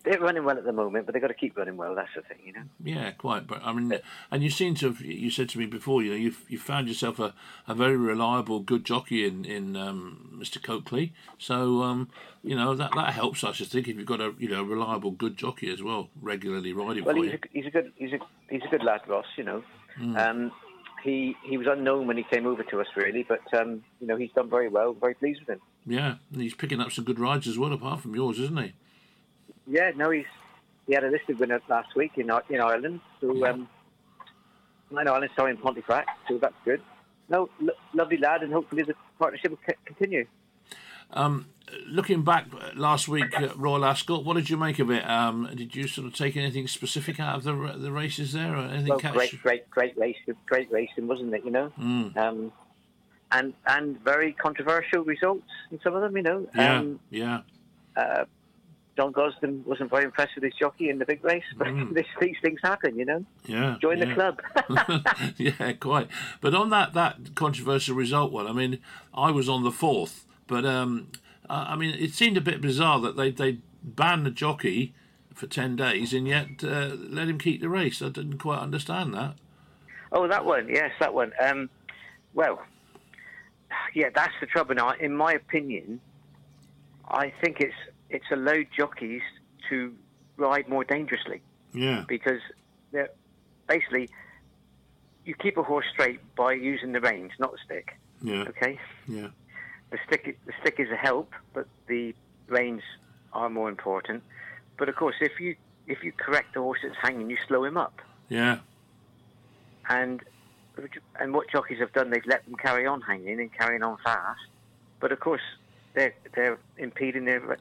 they're running well at the moment, but they've got to keep running well. That's the thing, you know. Yeah, quite. But I mean, and you seem to have. You said to me before, you know, you've you found yourself a, a very reliable, good jockey in in um, Mr. Coakley. So um, you know that that helps. I should think if you've got a you know reliable, good jockey as well, regularly riding Well, for he's you. a, he's a good he's a he's a good lad, Ross. You know, Hmm. um, he he was unknown when he came over to us, really, but um, you know he's done very well. Very pleased with him. Yeah, and he's picking up some good rides as well, apart from yours, isn't he? Yeah, no, he's he had a listed winner last week in Ir- in Ireland. So um, in Ireland, sorry, in Pontefract. So that's good. No, lo- lovely lad, and hopefully the partnership will c- continue. Um, looking back uh, last week at Royal Ascot, what did you make of it? Um, did you sort of take anything specific out of the the races there, or anything Well, great, great, great race, great racing, wasn't it? You know. Mm, um, and and very controversial results in some of them. You know, yeah, um, yeah, uh, John Gosden wasn't very impressed with his jockey in the big race, but Mm. this, these things happen. You know, yeah. join yeah. the club. yeah, quite. But on that that controversial result one, I mean, I was on the fourth, but um, I I mean, it seemed a bit bizarre that they they banned the jockey for ten days and yet uh, let him keep the race. I didn't quite understand that. oh, that one, yes, that one. Um, well, yeah, that's the trouble. Now, in my opinion, I think it's it's allowed jockeys to ride more dangerously. Yeah, because they're basically you keep a horse straight by using the reins, not the stick. yeah, Okay, yeah, the stick the stick is a help, but the reins are more important. But of course, if you if you correct the horse that's hanging, you slow him up. yeah, And and what jockeys have done, they've let them carry on hanging and carrying on fast. But of course, they're they're impeding their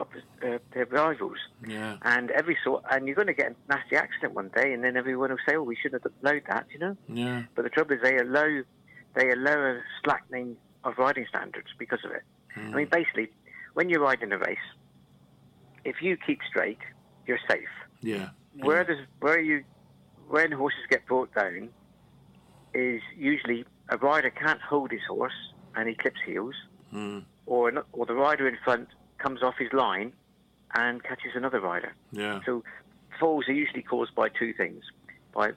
uh, their rivals. yeah, And every sort, and you're going to get a nasty accident one day, and then everyone will say, "Oh, we shouldn't have allowed that," you know. yeah, But the trouble is, they allow they allow a slackening of riding standards because of it. I mean, basically, when you're riding a race, if you keep straight, you're safe. yeah, Where there's where you when horses get brought down is usually a rider can't hold his horse and he clips heels, Hmm. or an- or the rider in front comes off his line and catches another rider. Yeah. So falls are usually caused by two things: by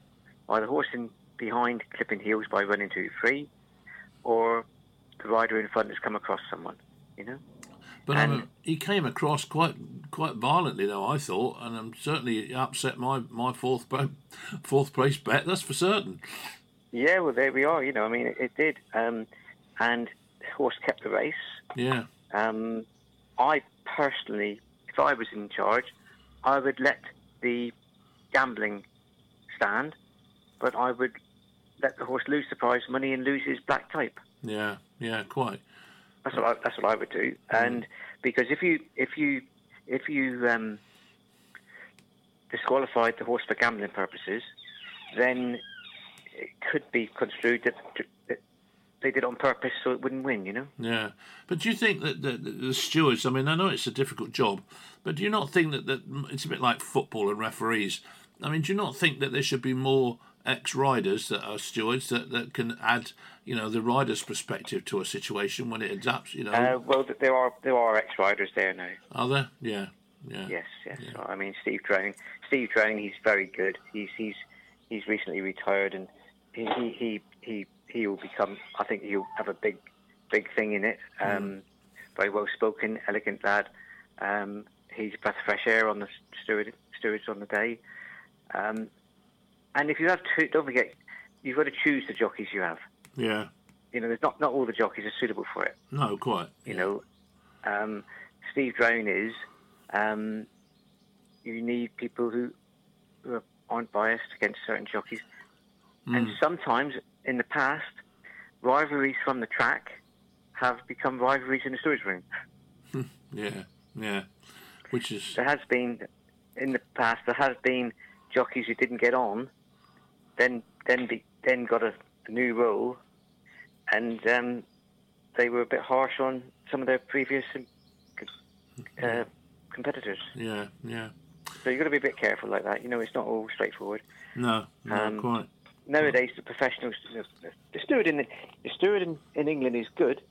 by the horse in behind clipping heels by running too free, or the rider in front has come across someone. You know. But And- mean, he came across quite quite violently, though I thought, and um, certainly upset my my fourth fourth place bet. That's for certain. Yeah, well, there we are. You know, I mean, it, it did, um, and the horse kept the race. Yeah. Um, I personally, if I was in charge, I would let the gambling stand, but I would let the horse lose the prize money and lose his black type. Yeah. Yeah. Quite. That's what I, that's what I would do. And because if you if you if you um, disqualified the horse for gambling purposes, then it could be construed that they did it on purpose so it wouldn't win. You know. Yeah, but do you think that the, the, the stewards? I mean, I know it's a difficult job, but do you not think that, that it's a bit like football and referees? I mean, do you not think that there should be more ex-riders that are stewards that, that can add, you know, the rider's perspective to a situation when it adapts? You know, Uh, well, there are there are ex riders there now. are there? Yeah, yeah, Yes, yes. I mean, Steve Drowne. Steve Drowne, he's very good. He's he's he's recently retired, and he he he he, he will become. I think he'll have a big big thing in it. Um, Very well spoken, elegant lad. Um, he's a breath of fresh air on the steward, stewards on the day. Um, and if you have to, don't forget, you've got to choose the jockeys you have. yeah. You know, there's not not all the jockeys are suitable for it No, quite. you know, um, Steve Drowne is, um, you need people who, who are- aren't biased against certain jockeys. And sometimes, in the past, rivalries from the track have become rivalries in the stewards room. Yeah, yeah. Which is There has been, in the past, there has been jockeys who didn't get on, then then be, then got a, a new role, and um, they were a bit harsh on some of their previous uh, competitors. yeah, yeah. So you've got to be a bit careful like that. You know, it's not all straightforward. No, no, Um, quite. Nowadays, the professionals, the, the steward in the, the steward in, in England is good,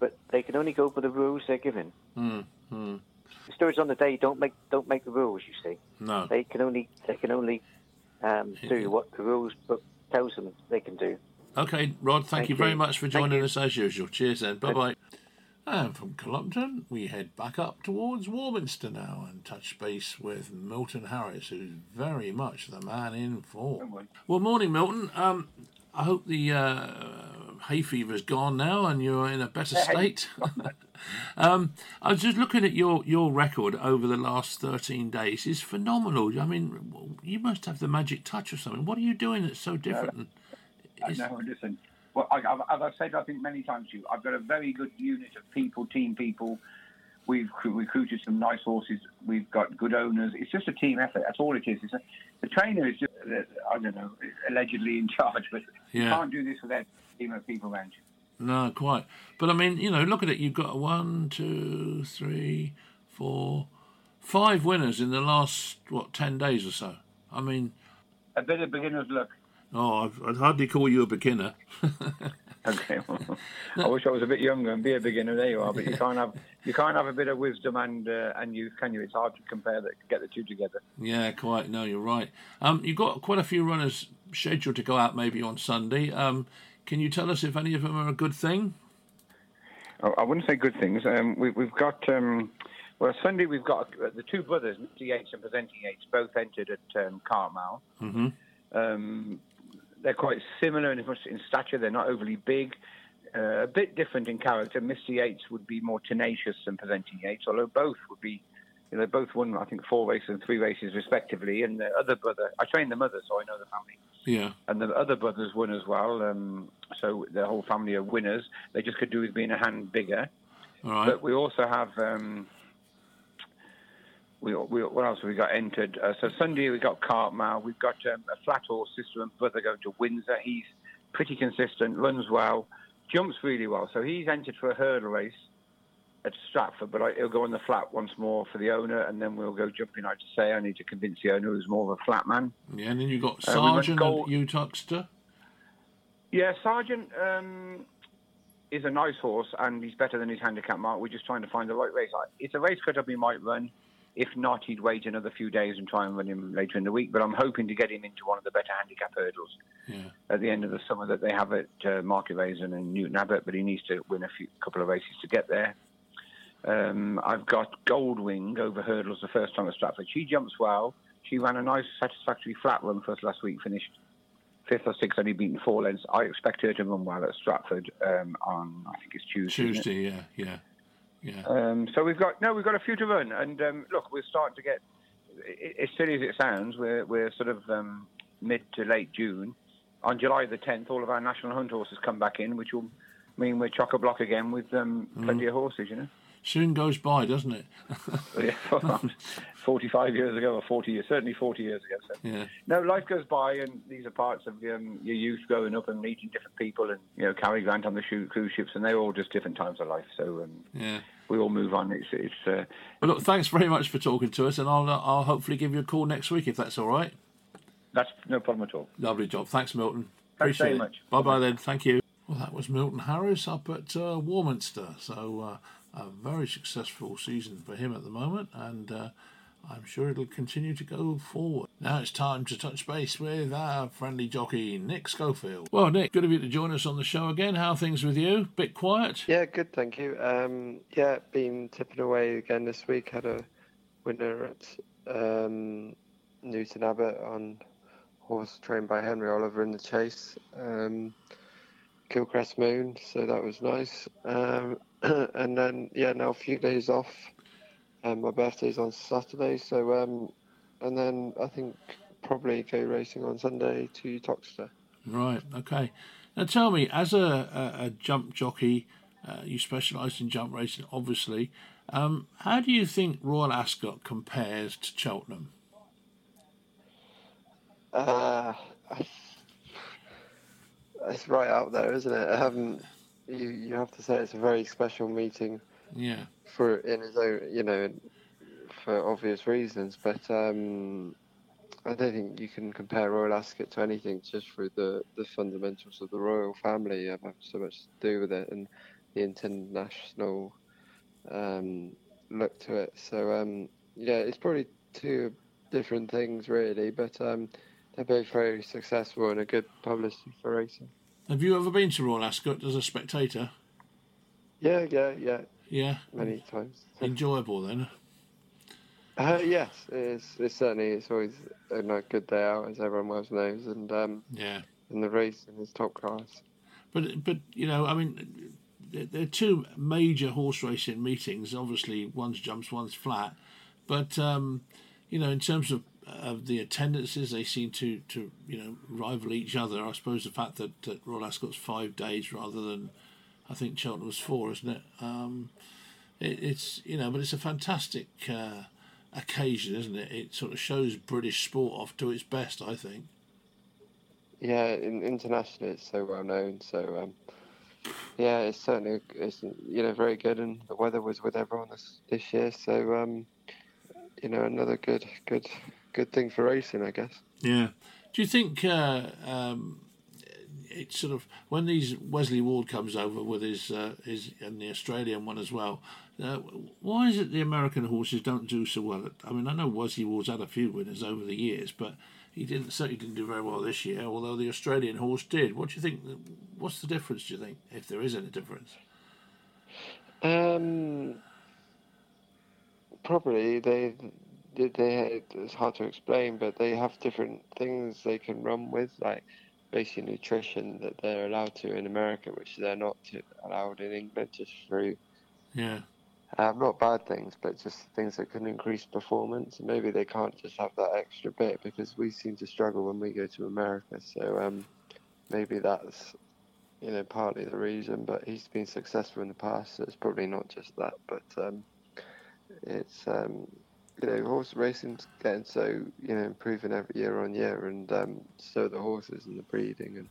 but they can only go by the rules they're given. Mm, mm. The stewards on the day don't make don't make the rules. You see, No. they can only they can only um, do what the rules book tells them they can do. Okay, Rod, thank, Thank you very much for joining us as usual. Cheers then. Bye bye. And from Cullompton, we head back up towards Warminster now and touch base with Milton Harris, who's very much the man in form. Well, morning, Milton. Um, I hope the uh, hay fever's gone now and you're in a better state. um, I was just looking at your, your record over the last 13 days. It's phenomenal. I mean, you must have the magic touch or something. What are you doing that's so different? I know. Listen, well, I, I've, as I've said, I think many times to you, I've got a very good unit of people, team people. We've recruited some nice horses. We've got good owners. It's just a team effort. That's all it is. It's a, the trainer is just, uh, I don't know, allegedly in charge, but you can't do this without a team of people around you. No, quite. But I mean, you know, look at it. You've got one, two, three, four, five winners in the last what ten days or so. I mean, A bit of beginner's luck. Oh, I'd, I'd hardly call you a beginner. Okay. I wish I was a bit younger and be a beginner. There you are. But you can't have you can't have a bit of wisdom and uh, and youth, can you? It's hard to compare that, get the two together. yeah, quite. No, you're right. Um, you've got quite a few runners scheduled to go out maybe on Sunday. Um, can you tell us if any of them are a good thing? I I wouldn't say good things. Um, we, we've got um, well Sunday. We've got uh, the two brothers, Mr. Yates and Presenting Yates, both entered at um, Cartmel. Mhm. Um, they're quite similar in, in stature. They're not overly big. Uh, a bit different in character. Mr. Yates would be more tenacious than Presenting Yates, although both would be. You know, they both won, I think, four races and three races respectively. And the other brother, I trained the mother, so I know the family Yeah. and the other brothers won as well. Um, so the whole family are winners. They just could do with being a hand bigger. All right. But we also have. Um, we, we, what else have we got entered? Uh, so Sunday we got Cartmel. We've got um, a flat horse sister and brother going to Windsor. He's pretty consistent, runs well, jumps really well. So he's entered for a hurdle race at Stratford, but I, he'll go on the flat once more for the owner, and then we'll go jumping. I to say I need to convince the owner who's more of a flat man. yeah, and then you've got Uh, we Sergeant gold- Uttoxeter. Yeah, Sergeant. Um, is a nice horse, and he's better than his handicap mark. We're just trying to find the right race. It's a race cut up he might run. If not, he'd wait another few days and try and run him later in the week. But I'm hoping to get him into one of the better handicap hurdles Yeah. at the end of the summer that they have at uh, Market Rasen and Newton Abbot. But he needs to win a few couple of races to get there. Um, I've got Goldwing over hurdles the first time at Stratford. She jumps well. She ran a nice, satisfactory flat run for us last week. Finished fifth or sixth, only beaten four lengths. I expect her to run well at Stratford um, on I think it's Tuesday. isn't it? Tuesday, yeah, yeah, yeah. Um, so we've got no, we've got a few to run, and um, look, we're starting to get. As silly as it sounds, we're we're sort of um, mid to late June. On July the 10th, all of our national hunt horses come back in, which will mean we're chock a block again with um, plenty of horses. You know, Soon goes by, doesn't it? Yeah, 45 years ago or 40 years, certainly 40 years ago. So. Yeah. No, life goes by, and these are parts of um, your youth growing up and meeting different people, and you know, Cary Grant on the cruise ships, and they're all just different times of life. So um, Yeah. we all move on. It's it's. Uh, Well, look, thanks very much for talking to us, and I'll uh, I'll hopefully give you a call next week if that's all right. that's no problem at all. Lovely job. Thanks, Milton. Thanks Appreciate very it. much. Bye bye then. Thank you. Well, that was Milton Harris up at uh, Warminster. So uh, a very successful season for him at the moment, and uh, I'm sure it'll continue to go forward. Now it's time to touch base with our friendly jockey Nick Schofield. Well, Nick, good of you to join us on the show again. How are things with you? Bit quiet. Yeah, good, thank you. Um, yeah, been tipping away again this week. Had a winner at um, Newton Abbot on horse trained by Henry Oliver in the chase. Um, Kilcrest Moon, so that was nice. Um, and then yeah, now a few days off. Um, my birthday's on Saturday, so um, and then I think probably go racing on Sunday to Towcester. Right. Okay. Now tell me, as a, a, a jump jockey, uh, you specialise in jump racing, obviously. Um, how do you think Royal Ascot compares to Cheltenham? Uh, it's right out there, isn't it? Um, you you have to say it's a very special meeting Yeah. for in its own, you know, for obvious reasons. But um, I don't think you can compare Royal Ascot to anything just through the the fundamentals of the royal family have so much to do with it and the international um, look to it. So um, yeah, it's probably two different things really, but um, they're both very successful and a good publicity for racing. Have you ever been to Royal Ascot as a spectator? Yeah, yeah, yeah, Yeah. many times. Enjoyable then. Uh, yes, it's, it's certainly it's always a good day out, as everyone well knows, and um, Yeah. and the racing is top class. But but you know, I mean, there there are two major horse racing meetings. Obviously, one's jumps, one's flat. But um, you know, in terms of of the attendances, they seem to to you know rival each other. I suppose the fact that, that Royal Ascot's five days rather than I think Cheltenham's four, isn't it? Um, it it's you know, but it's a fantastic uh, occasion, isn't it? It sort of shows British sport off to its best, I think. Yeah, in, internationally it's so well known. So um, yeah, it's certainly it's you know very good, and the weather was with everyone this this year. So um, you know another good good good thing for racing, I guess. Yeah. Do you think uh, um, it's sort of when these Wesley Ward comes over with his uh, his and the Australian one as well? Uh, why is it the American horses don't do so well? I mean, I know Wesley Ward's had a few winners over the years, but he didn't certainly didn't do very well this year. Although the Australian horse did. What do you think? What's the difference? Do you think, if there is any difference? Um, probably they, they, they, it's hard to explain, but they have different things they can run with, like basic nutrition that they're allowed to in America, which they're not to, allowed in England, just through Yeah. um, not bad things, but just things that can increase performance. Maybe they can't just have that extra bit because we seem to struggle when we go to America. So um, maybe that's you know partly the reason. But he's been successful in the past, so it's probably not just that. But um, it's um, you know horse racing's getting so you know improving every year on year, and um, so are the horses and the breeding, and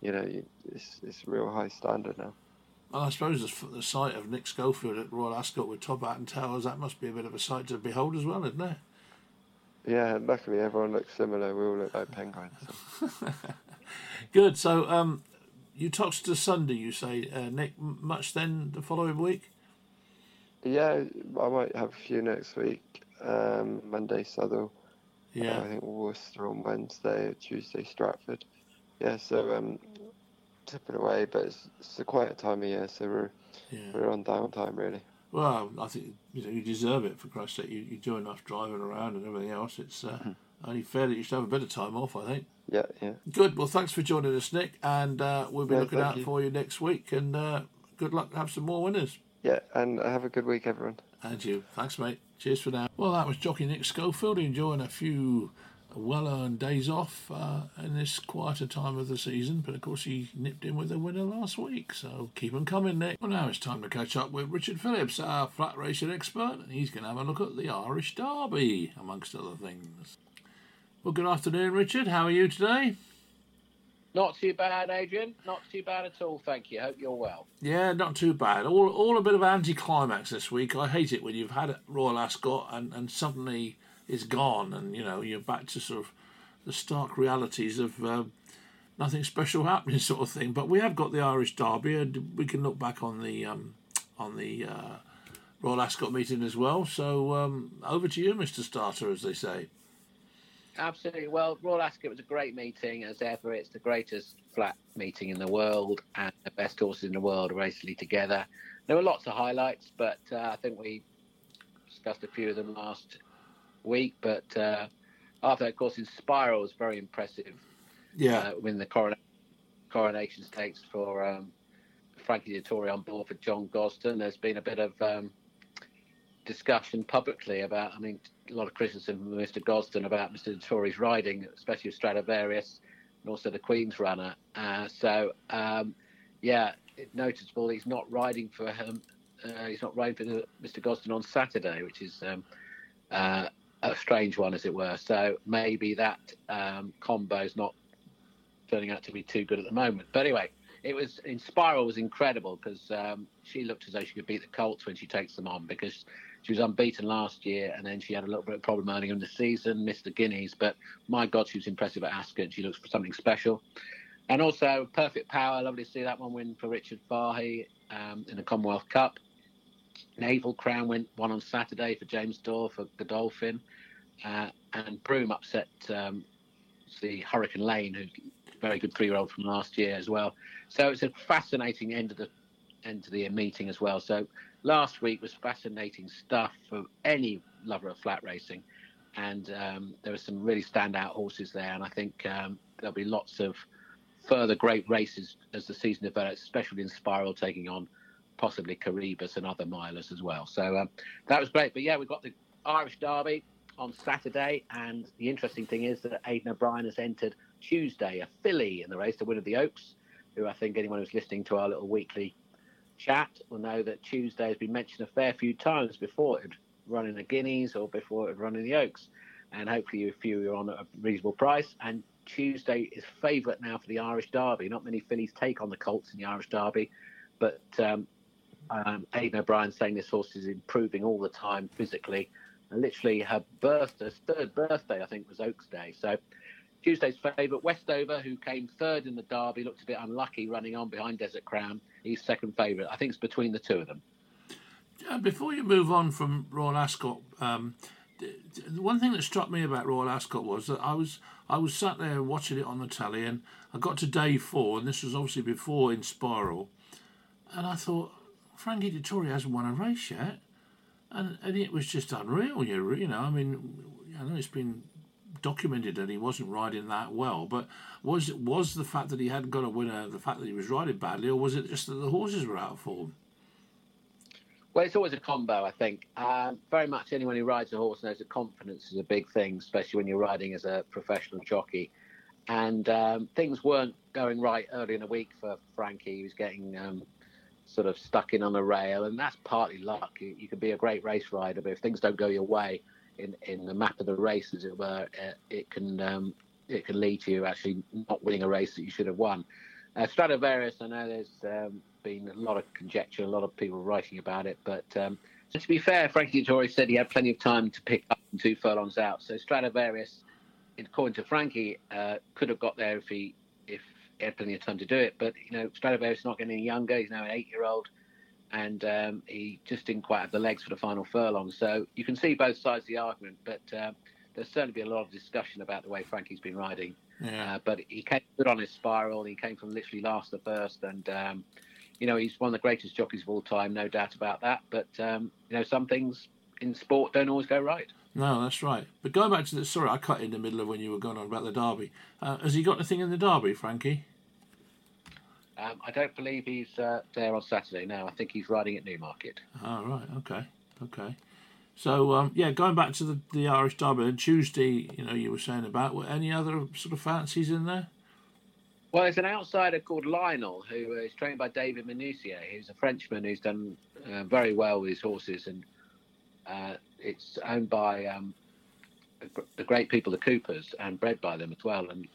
you know it's it's a real high standard now. Well, I suppose the, sight of Nick Schofield at Royal Ascot with top hat and towers, that must be a bit of a sight to behold as well, isn't it? Yeah, luckily everyone looks similar. We all look like penguins. Good. So, um, you talked to Sunday. You say uh, Nick much then the following week. Yeah, I might have a few next week. Um, Monday, Southwell. Yeah. Uh, I think Worcester on Wednesday, Tuesday, Stratford. Yeah, so um, tipping away, but it's, it's a quiet time of year, so we're Yeah. we're on downtime really. Well, I think you know you deserve it for Christ's sake. You, you do enough driving around and everything else. It's uh, only fair that you should have a bit of time off. I think. Yeah, yeah. Good. Well, thanks for joining us, Nick, and uh, we'll be looking out you. for you next week. And uh, good luck. To have some more winners. Yeah, and have a good week, everyone. And you. Thanks, mate. Cheers for now. Well, that was jockey Nick Schofield enjoying a few well-earned days off uh, in this quieter time of the season. But of course, he nipped in with a winner last week. So keep 'em coming, Nick. Well, now it's time to catch up with Richard Phillips, our flat racing expert, and he's going to have a look at the Irish Derby, amongst other things. Well, good afternoon, Richard. How are you today? Not too bad, Adrian. Not too bad at all, thank you. Hope you're well. Yeah, not too bad. All all a bit of anticlimax this week. I hate it when you've had a Royal Ascot and, and suddenly it's gone, and you know you're back to sort of the stark realities of um, nothing special happening, sort of thing. But we have got the Irish Derby, and we can look back on the um, on the uh, Royal Ascot meeting as well. So um, over to you, Mister Starter, as they say. Absolutely. Well, Royal Ascot was a great meeting, as ever. It's the greatest flat meeting in the world, and the best horses in the world are racing together. There were lots of highlights, but uh, I think we discussed a few of them last week. But uh, after, of course, Inspiral was very impressive. Yeah, uh, win the coron- coronation stakes for um, Frankie Dettori on board for John Gosden. There's been a bit of um, discussion publicly about, I mean, a lot of criticism from Mr. Gosden about Mr. Dettori's riding, especially Stradivarius and also the Queen's runner. Uh, so, um, yeah, it's noticeable he's not riding for him. Uh, he's not riding for Mr. Gosden on Saturday, which is um, uh, a strange one, as it were. So maybe that um, combo is not turning out to be too good at the moment. But anyway, it was Inspiral was incredible because um, she looked as though she could beat the Colts when she takes them on because she was unbeaten last year and then she had a little bit of problem early in the season, missed the Guineas. But my God, she was impressive at Ascot. She looks for something special. And also, Perfect Power, lovely to see that one win for Richard Fahey um, in the Commonwealth Cup. Naval Crown went one on Saturday for James Doyle for Godolphin. Uh, and Broome upset um, the Hurricane Lane, who very good three-year-old from last year as well. So it's a fascinating end of the end of the meeting as well. So last week was fascinating stuff for any lover of flat racing, and um, there were some really standout horses there. And I think um, there'll be lots of further great races as the season develops, especially Inspiral taking on possibly Coroebus and other milers as well. So um, that was great. But yeah, we've got the Irish Derby on Saturday, and the interesting thing is that Aidan O'Brien has entered Tuesday, a filly in the race, the winner of the Oaks, who I think anyone who's listening to our little weekly chat will know that Tuesday has been mentioned a fair few times before it run in the Guineas or before it run in the Oaks. And hopefully a few are on at a reasonable price. And Tuesday is favourite now for the Irish Derby. Not many fillies take on the Colts in the Irish Derby, but um, um, Aidan O'Brien saying this horse is improving all the time physically. And literally her birthday, third birthday, I think, was Oaks Day. So Tuesday's favourite, Westover, who came third in the Derby, looked a bit unlucky running on behind Desert Crown. He's second favourite. I think it's between the two of them. Uh, before you move on from Royal Ascot, um, the one thing that struck me about Royal Ascot was that I was I was sat there watching it on the telly, and I got to day four, and this was obviously before Inspiral, and I thought Frankie Dettori hasn't won a race yet, and and it was just unreal. You you know, I mean, I know it's been documented that he wasn't riding that well, but was was the fact that he hadn't got a winner the fact that he was riding badly, or was it just that the horses were out of form? Well, it's always a combo, I think. Um, very much anyone who rides a horse knows that confidence is a big thing, especially when you're riding as a professional jockey. And um, things weren't going right early in the week for Frankie. He was getting um, sort of stuck in on a rail, and that's partly luck. You, you can be a great race rider, but if things don't go your way in, in the map of the race, as it were, uh, it can um, it can lead to you actually not winning a race that you should have won. Uh, Stradivarius, I know there's um, been a lot of conjecture, a lot of people writing about it, but um, so to be fair, Frankie Dettori said he had plenty of time to pick up two furlongs out. So Stradivarius, according to Frankie, uh, could have got there if he if he had plenty of time to do it. But you know, Stradivarius is not getting any younger. He's now an eight-year-old, and um, he just didn't quite have the legs for the final furlong. So you can see both sides of the argument, but um, there's certainly been a lot of discussion about the way Frankie's been riding. Yeah. Uh, but he came good on Inspiral. He came from literally last to first, and um, you know he's one of the greatest jockeys of all time, no doubt about that. But um, you know some things in sport don't always go right. No, that's right. But going back to the sorry, I cut in the middle of when you were going on about the derby. Uh, has he got anything in the derby, Frankie? Um, I don't believe he's uh, there on Saturday. Now I think he's riding at Newmarket. Oh, right. Okay. Okay. So um, yeah, going back to the, the Irish Derby and Tuesday, you know, you were saying about were any other sort of fancies in there? Well, there's an outsider called Lionel who is trained by David Menuisier. He's a Frenchman who's done uh, very well with his horses, and uh, it's owned by um, the great people, the Coopers, and bred by them as well. And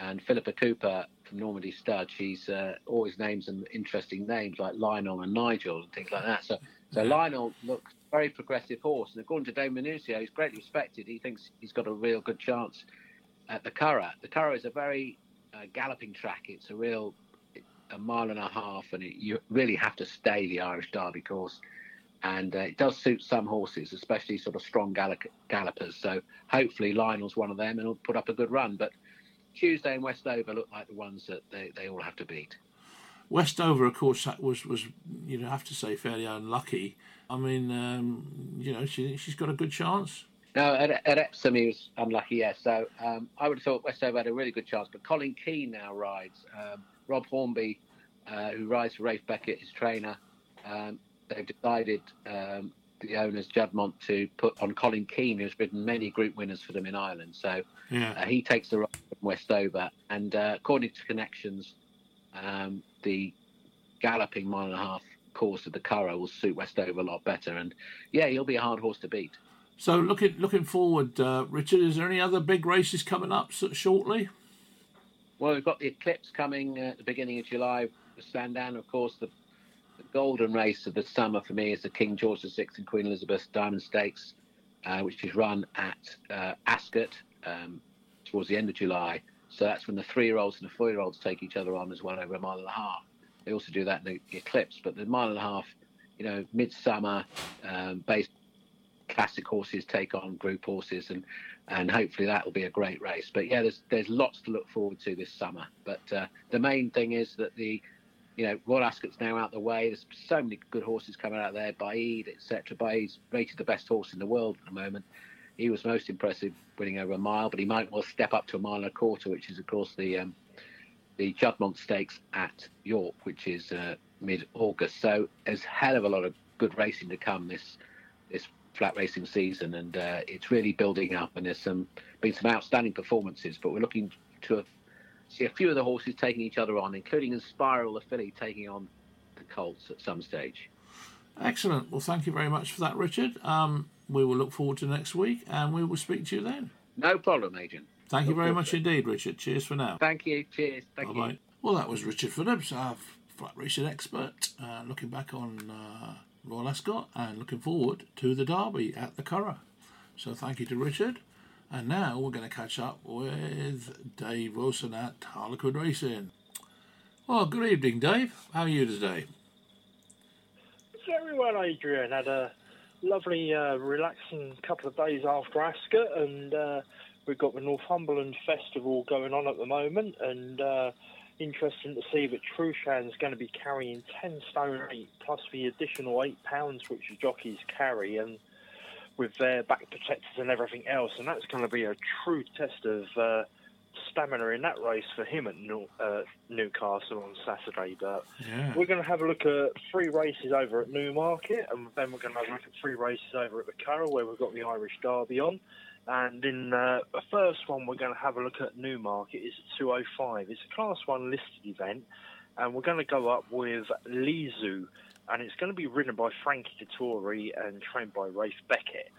and Philippa Cooper from Normandie Stud, she's uh, always names some interesting names like Lionel and Nigel and things like that. So so Lionel looks very progressive horse, and according to Dave Menuisier, he's greatly respected. He thinks he's got a real good chance at the Curragh. The Curragh is a very uh, galloping track. It's a real a mile and a half, and it, you really have to stay the Irish Derby course. And uh, it does suit some horses, especially sort of strong gallop- gallopers. So hopefully Lionel's one of them, and he'll put up a good run. But Tuesday and Westover look like the ones that they, they all have to beat. Westover, of course, was was you know have to say fairly unlucky. I mean, um, you know, she she's got a good chance. No, at, at Epsom he was unlucky. Yes, so um, I would have thought Westover had a really good chance, but Colin Keane now rides. Um, Rob Hornby, uh, who rides for Ralph Beckett, his trainer, um, they've decided um, the owners Juddmonte to put on Colin Keane, who's ridden many Group winners for them in Ireland. So Yeah. uh, he takes the ride from Westover, and uh, according to connections, um, the galloping mile and a half course of the Curragh will suit Westover a lot better. And yeah, he'll be a hard horse to beat. So looking looking forward, uh, Richard, is there any other big races coming up shortly? Well, we've got the eclipse coming uh, at the beginning of July. The Sandown, of course, the, the golden race of the summer for me is the King George VI and Queen Elizabeth Diamond Stakes, uh, which is run at uh, Ascot um, towards the end of July. So that's when the three-year-olds and the four-year-olds take each other on as well over a mile and a half. They also do that in the, eclipse, but the mile and a half, you know, midsummer, um, based classic horses take on group horses, and and hopefully that will be a great race. But yeah, there's there's lots to look forward to this summer. But uh, the main thing is that the you know Royal Ascot's now out the way. There's so many good horses coming out there. Baaeed, etc. Baaeed's rated the best horse in the world at the moment. He was most impressive, winning over a mile, but he might well step up to a mile and a quarter, which is of course the um, the Juddmonte Stakes at York, which is uh, mid-August. So there's a hell of a lot of good racing to come this this flat racing season, and uh, it's really building up. And there's some been some outstanding performances, but we're looking to see a few of the horses taking each other on, including Inspiral, the filly, taking on the Colts at some stage. Excellent. Well, thank you very much for that, Richard. Um, we will look forward to next week, and we will speak to you then. No problem, Agent. Thank you very much indeed, Richard. Cheers for now. Thank you. Cheers. Thank Bye you. Well, that was Richard Phillips, our flat racing expert, uh, looking back on uh, Royal Ascot and looking forward to the Derby at the Curragh. So thank you to Richard. And now we're going to catch up with Dave Wilson at Harlequin Racing. Well, good evening, Dave. How are you today? Very well, Adrian. Had a lovely, uh, relaxing couple of days after Ascot, and uh, we've got the Northumberland Festival going on at the moment, and uh, interesting to see that Trueshan's going to be carrying 10 stone 8 plus the additional 8 pounds which the jockeys carry, and with their back protectors and everything else, and that's going to be a true test of uh, stamina in that race for him at New- uh, Newcastle on Saturday. But Yeah. we're going to have a look at three races over at Newmarket, and then we're going to have a look at three races over at the Curragh, where we've got the Irish Derby on. And in uh, the first one, we're going to have a look at Newmarket. It's a 205. It's a Class 1 listed event, and we're going to go up with Lizu, and it's going to be ridden by Frankie Dettori and trained by Ralph Beckett.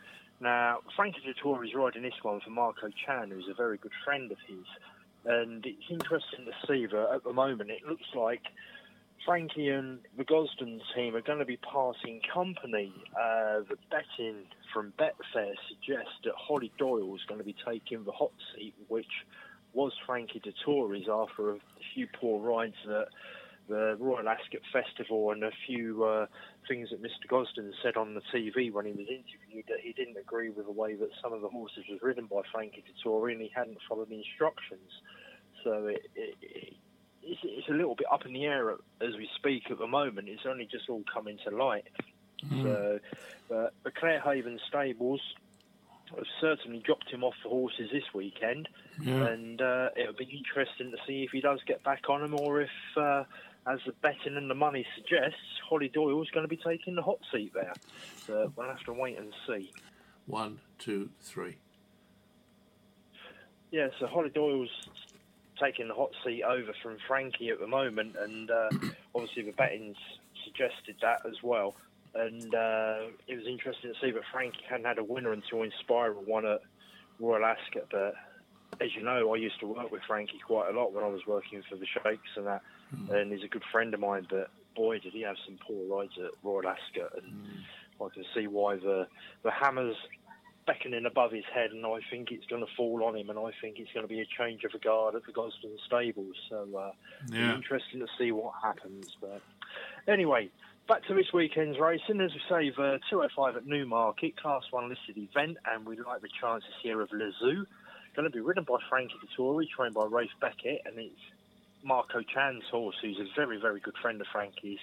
Now, Frankie Dettori is riding this one for Marco Chan, who's a very good friend of his. And it's interesting to see that at the moment it looks like Frankie and the Gosden team are going to be passing company. Uh, the betting from Betfair suggests that Holly Doyle is going to be taking the hot seat, which was Frankie Dettori's after a few poor rides at the Royal Ascot Festival and a few uh, things that Mr. Gosden said on the TV when he was interviewed that he didn't agree with the way that some of the horses was ridden by Frankie Dettori and he hadn't followed the instructions. So it, it, it it's, it's a little bit up in the air as we speak at the moment. It's only just all coming to light. Mm. So, uh, the Clarehaven stables have certainly dropped him off the horses this weekend, Yeah. and uh, it'll be interesting to see if he does get back on them or if, uh, as the betting and the money suggests, Holly Doyle is going to be taking the hot seat there. So we'll have to wait and see. One, two, three. Yeah, so Holly Doyle's taking the hot seat over from Frankie at the moment, and uh, obviously the betting's suggested that as well. And uh, it was interesting to see that Frankie hadn't had a winner until Inspiral won at Royal Ascot. But as you know, I used to work with Frankie quite a lot when I was working for the Shakes and that, and he's a good friend of mine. But boy, did he have some poor rides at Royal Ascot, and I can see why the the hammers beckoning above his head, and I think it's going to fall on him, and I think it's going to be a change of regard at the Gosden stables. So uh, Yeah. interesting to see what happens. But anyway, back to this weekend's racing. As we say, the 205 at Newmarket, Class 1 listed event, and we like the chances here of Lezoo. Going to be ridden by Frankie Dettori, trained by Ralph Beckett, and it's Marco Chan's horse, who's a very, very good friend of Frankie's.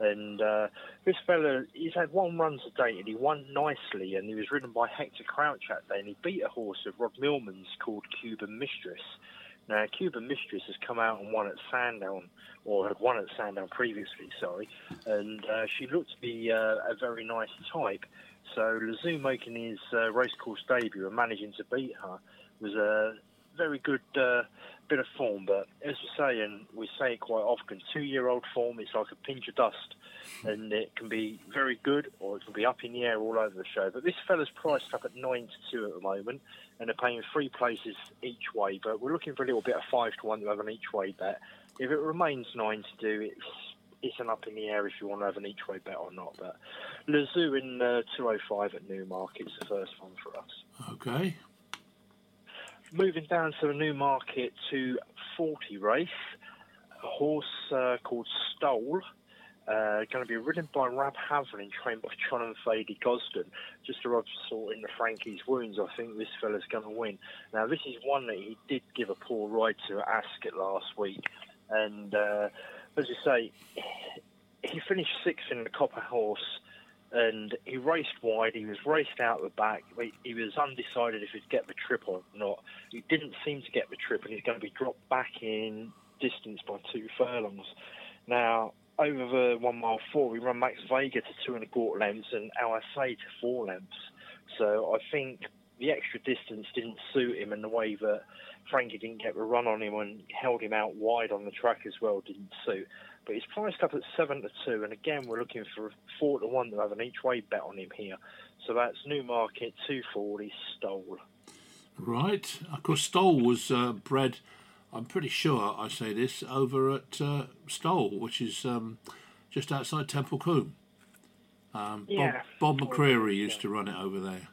And uh, this fella, he's had one run to date, and he won nicely, and he was ridden by Hector Crouch that day, and he beat a horse of Rod Millman's called Cuban Mistress. Now, Cuban Mistress has come out and won at Sandown, or had won at Sandown previously, sorry, and uh, she looked to be uh, a very nice type. So Lezoo making his uh, racecourse debut and managing to beat her was a very good uh, bit of form. But as we say, and we say it quite often, two-year-old form is like a pinch of dust, and it can be very good or it can be up in the air all over the show. But this fella's priced up at nine to two at the moment, and they're paying three places each way. But we're looking for a little bit of five to one to have an each way bet. If it remains nine to two, it's it's an up in the air if you want to have an each way bet or not. But Lezoo in uh, 205 at Newmarket is the first one for us. Okay. Moving down to the new market to 40 race, a horse uh, called Stowell. Uh, going to be ridden by Rab Havlin, trained by John and Thady Gosden. Just to rub salt in the Frankie's wounds, I think this fella's going to win. Now, this is one that he did give a poor ride to at Ascot last week. And uh, as you say, he finished sixth in the Copper Horse and he raced wide. He was raced out the back. He- was undecided if he'd get the trip or not. He didn't seem to get the trip, and he's going to be dropped back in distance by two furlongs. Now, over the one mile four, we run Max Vega to two and a quarter lengths and LSA to four lengths. So I think the extra distance didn't suit him, and the way that Frankie didn't get the run on him and held him out wide on the track as well didn't suit. But he's priced up at seven to two, and again we're looking for a four to one to have an each way bet on him here. So that's Newmarket two forty Stowell. Right. Of course, Stowell was uh, bred, I'm pretty sure I say this, over at uh, Stowell, which is um, just outside Templecombe. Um, Yeah. Bob, Bob McCreary used to run it over there.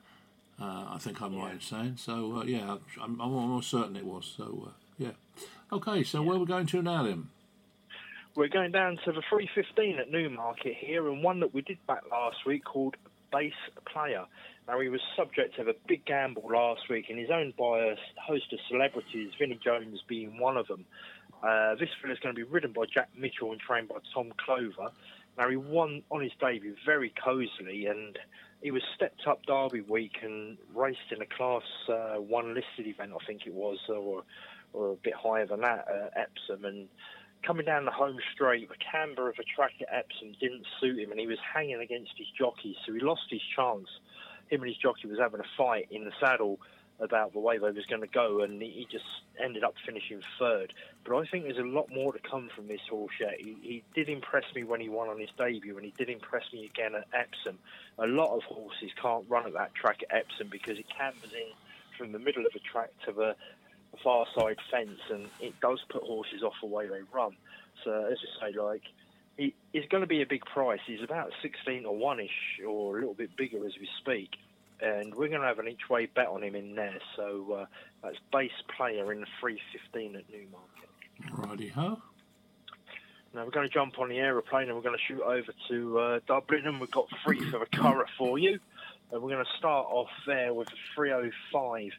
Uh, I think I'm right in saying. So, uh, yeah, I'm, I'm almost certain it was. So, uh, yeah. Okay, so where are we going to now then? We're going down to the 315 at Newmarket here, and one that we did back last week called Bass Player. Now, he was subject of a big gamble last week, and he's owned by a host of celebrities, Vinnie Jones being one of them. Uh, this is going to be ridden by Jack Mitchell and trained by Tom Clover. Now, he won on his debut very cosily, and he was stepped up Derby week and raced in a Class uh, 1 listed event, I think it was, or, or a bit higher than that at Epsom. And coming down the home straight, the camber of the track at Epsom didn't suit him, and he was hanging against his jockey, so he lost his chance. Him and his jockey was having a fight in the saddle about the way they was going to go, and he just ended up finishing third. But I think there's a lot more to come from this horse yet. He, he did impress me when he won on his debut, and he did impress me again at Epsom. A lot of horses can't run at that track at Epsom because it cambers in from the middle of the track to the the far side fence, and it does put horses off the way they run. So as I say, like he, he's going to be a big price. He's about sixteen or one ish, or a little bit bigger as we speak. and we're going to have an each way bet on him in there. So uh, that's Bass Player in 315 at Newmarket. Righty ho. Now we're going to jump on the aeroplane and we're going to shoot over to uh, Dublin, and we've got three for the Curragh for you. And we're going to start off there with a 305,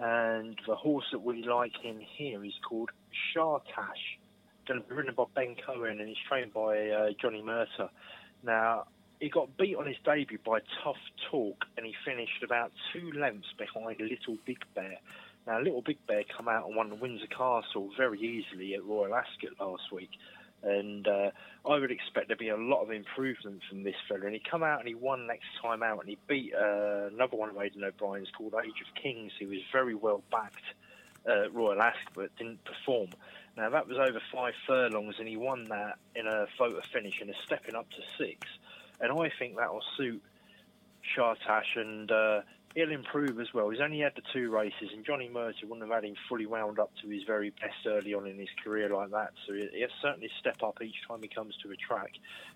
and the horse that we like in here is called Shartash. Going to be ridden by Ben Coen, and he's trained by uh, Johnny Murtagh. Now he got beat on his debut by Tough Talk, and he finished about two lengths behind Little Big Bear. Now, Little Big Bear come out and won Windsor Castle very easily at Royal Ascot last week, and uh, I would expect there to be a lot of improvement from this fella. And he come out and he won next time out, and he beat uh, another one of Aidan O'Brien's called Age of Kings, who was very well backed at Royal Ascot but didn't perform. Now, that was over five furlongs, and he won that in a photo finish and is stepping up to six and I think that will suit Shartash, and uh, he'll improve as well. He's only had the two races, and Johnny Murtagh wouldn't have had him fully wound up to his very best early on in his career like that. So he'll certainly step up each time he comes to a track.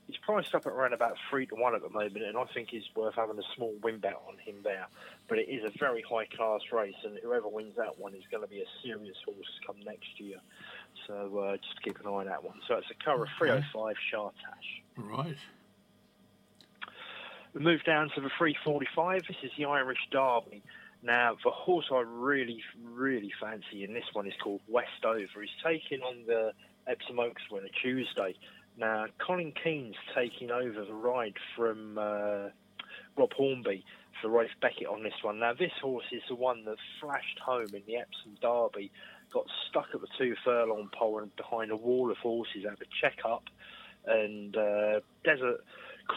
He's priced up at around about three to one at the moment, and I think he's worth having a small win bet on him there. But it is a very high class race, and whoever wins that one is going to be a serious horse come next year. So uh, just keep an eye on that one. So it's a Curragh 305 Shartash. Right. We move down to the 345. This is the Irish Derby. Now, the horse I really, really fancy in this one is called Westover. He's taking on the Epsom Oaks winner Tuesday. Now, Colin Keane's taking over the ride from uh, Rob Hornby for Ralph Beckett on this one. Now, this horse is the one that flashed home in the Epsom Derby, got stuck at the two furlong pole and behind a wall of horses, had a check up, and uh, Desert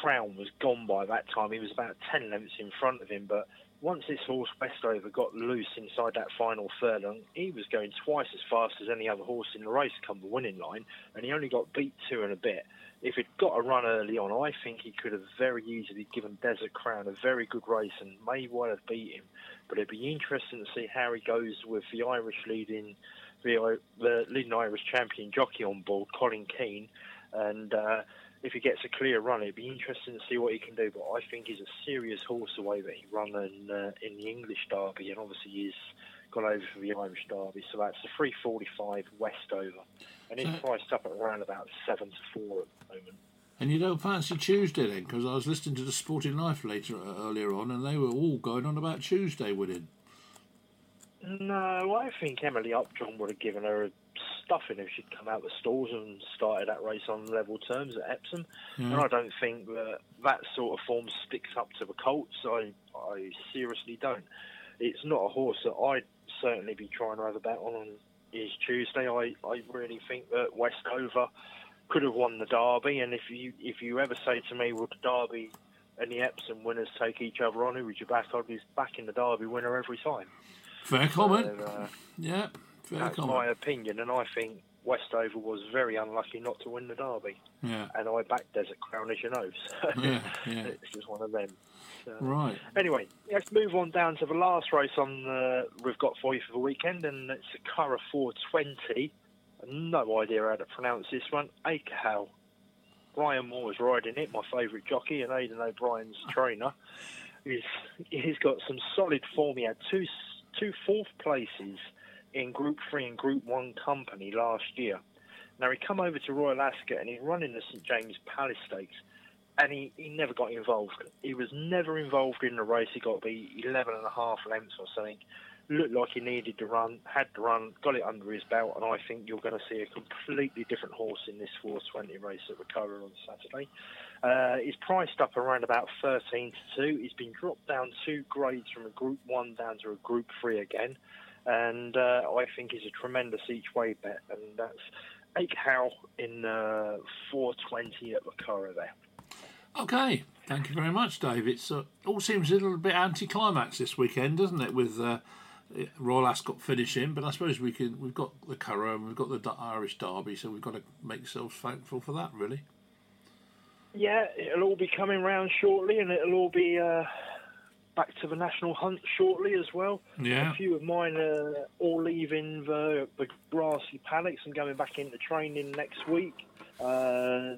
Crown was gone by that time. He was about 10 lengths in front of him, but once this horse Westover got loose inside that final furlong, he was going twice as fast as any other horse in the race come the winning line, and he only got beat two and a bit. If he'd got a run early on, I think he could have very easily given Desert Crown a very good race and may well have beat him. But it'd be interesting to see how he goes with the Irish leading, the, the leading Irish champion jockey on board, Colin Keane, and. Uh, if he gets a clear run, it'd be interesting to see what he can do. But I think he's a serious horse the way that he run in, uh, in the English Derby, and obviously he's gone over for the Irish Derby. So that's the 345 Westover, and it's so, priced up at around about seven to four at the moment. And you don't fancy Tuesday then? Because I was listening to the Sporting Life later uh, earlier on, and they were all going on about Tuesday winning. No, I think Emily Upjohn would have given her a stuffing if she'd come out of the stalls and started that race on level terms at Epsom. Mm. And I don't think that that sort of form sticks up to the Colts. I, I seriously don't. It's not a horse that I'd certainly be trying to have a bet on on is Tuesday. I, I really think that Westover could have won the Derby. And if you if you ever say to me, would the Derby and the Epsom winners take each other on, who would you back? I'd be backing the Derby winner every time. Fair comment. So, uh, yeah. That's my opinion, and I think Westover was very unlucky not to win the Derby. Yeah. And I backed Desert Crown, as you know. So yeah, yeah. it's just one of them. So, right. Anyway, let's move on down to the last race on the, we've got for you for the weekend, and it's the Curragh 420. No idea how to pronounce this one. Aikhal. Ryan Moore is riding it, my favourite jockey, and Aidan O'Brien's trainer. He's, he's got some solid form. He had two two fourth places in Group 3 and Group 1 company last year. Now, he come over to Royal Ascot and he's running in the St James Palace Stakes, and he, he never got involved. He was never involved in the race. He got to be 11 and a half lengths or something. Looked like he needed to run, had to run, got it under his belt, and I think you're going to see a completely different horse in this 420 race at Curragh on Saturday. Uh, he's priced up around about 13 to 2. He's been dropped down two grades from a Group 1 down to a Group 3 again and uh, I think is a tremendous each way bet, and that's Aikhal in uh, 420 at the Curragh there. Okay, thank you very much, Dave. It uh, all seems a little bit anticlimax this weekend, doesn't it? With uh, Royal Ascot finishing, but I suppose we can. We've got the Curragh and we've got the Irish Derby, so we've got to make ourselves thankful for that, really. Yeah, it'll all be coming round shortly, and it'll all be uh, back to the national hunt shortly as well. Yeah. A few of mine are all leaving the, the grassy paddocks and going back into training next week. Uh,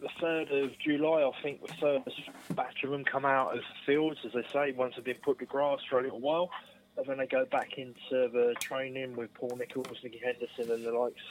the 3rd of July, I think the first batch of them come out of the fields, as they say, once they've been put to grass for a little while. And then they go back into the training with Paul Nicholls, Nicky Henderson, and the likes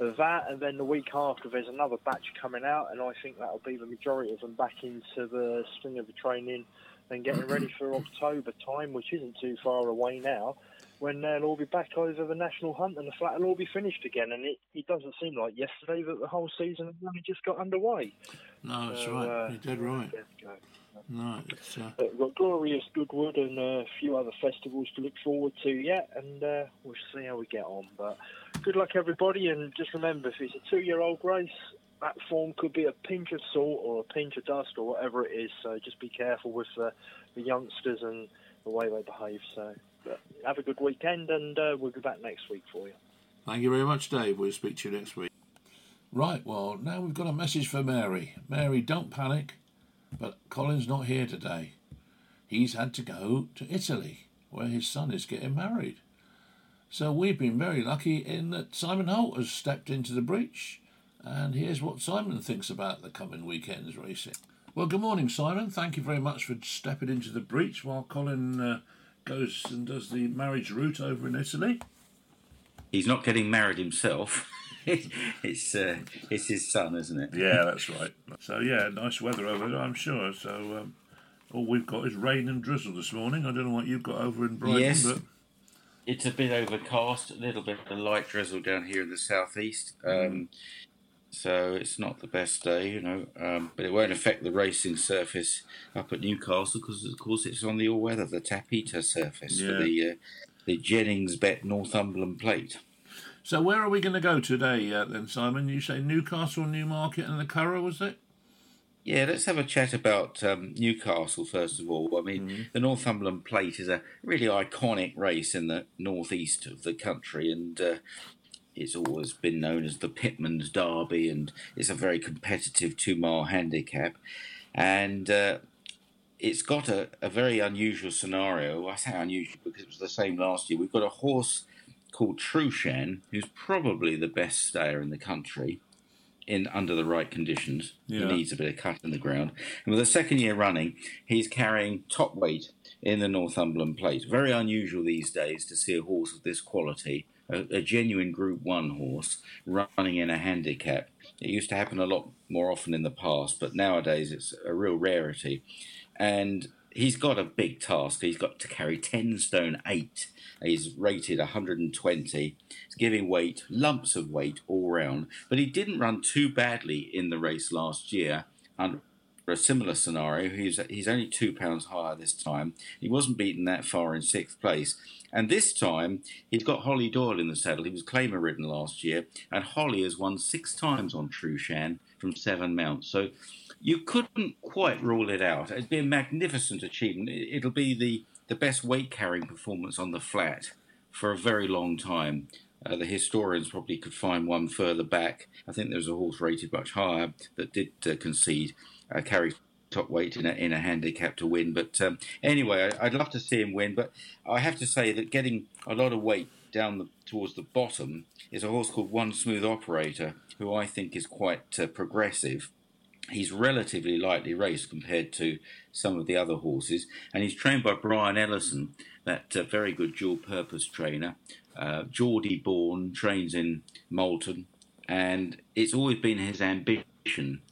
of that. And then the week after, there's another batch coming out, and I think that'll be the majority of them back into the swing of the training and getting ready for October time, which isn't too far away now when they'll all be back over the national hunt and the flat will all be finished again. And it, it doesn't seem like yesterday that the whole season only just got underway. No, that's right. uh, You're dead right. there we go. No, it's uh, But we've got Glorious Goodwood and a few other festivals to look forward to yet, and uh, we'll see how we get on. But good luck, everybody, and just remember if it's a two year old race, that form could be a pinch of salt or a pinch of dust or whatever it is. So just be careful with uh, the youngsters and the way they behave. So but have a good weekend, and uh, we'll be back next week for you. Thank you very much, Dave. We'll speak to you next week. Right, well, now we've got a message for Mary. Mary, don't panic, but Colin's not here today. He's had to go to Italy, where his son is getting married. So we've been very lucky in that Simon Holt has stepped into the breach, and here's what Simon thinks about the coming weekend's racing. Well, good morning, Simon. Thank you very much for stepping into the breach while Colin uh, goes and does the marriage route over in Italy. He's not getting married himself. it's uh, it's his son, isn't it? Yeah, that's right. So yeah, nice weather over there, I'm sure. So um, all we've got is rain and drizzle this morning. I don't know what you've got over in Brighton, Yes. but It's a bit overcast, a little bit of light drizzle down here in the southeast. Um, so it's not the best day, you know, um, but it won't affect the racing surface up at Newcastle because, of course, it's on the all-weather, the Tapeta surface Yeah. for the uh, the Jennings Bet Northumberland Plate. so where are we going to go today uh, then, Simon? You say Newcastle, Newmarket, and the Curragh, was it? Yeah, let's have a chat about um, Newcastle first of all. I mean, the Northumberland Plate is a really iconic race in the northeast of the country, and uh, it's always been known as the Pitman's Derby, and it's a very competitive two-mile handicap, and uh, it's got a, a very unusual scenario. I say unusual because it was the same last year. We've got a horse called Trueshan, who's probably the best stayer in the country in under the right conditions. Yeah. He needs a bit of cut in the ground. And with the second year running, he's carrying top weight in the Northumberland Plate. Very unusual these days to see a horse of this quality, a, a genuine Group One horse, running in a handicap. It used to happen a lot more often in the past, but nowadays it's a real rarity. And he's got a big task. He's got to carry 10 stone 8. He's rated 120. He's giving weight, lumps of weight all round. But he didn't run too badly in the race last year under for a similar scenario. He's, he's only two pounds higher this time. He wasn't beaten that far in sixth place. And this time, he's got Holly Doyle in the saddle. He was claimer ridden last year. And Holly has won six times on Trueshan from seven mounts. So you couldn't quite rule it out. It'd be a magnificent achievement. It- It'll be the, the best weight carrying performance on the flat for a very long time. Uh, the historians probably could find one further back. I think there was a horse rated much higher that did uh, concede, uh, carry top weight in a, in a handicap to win. But um, anyway, I, I'd love to see him win. But I have to say that getting a lot of weight down the, towards the bottom is a horse called One Smooth Operator, who I think is quite uh, progressive he's relatively lightly raced compared to some of the other horses, and he's trained by Brian Ellison, that uh, very good dual purpose trainer. Uh, Geordie born, trains in Malton, and it's always been his ambition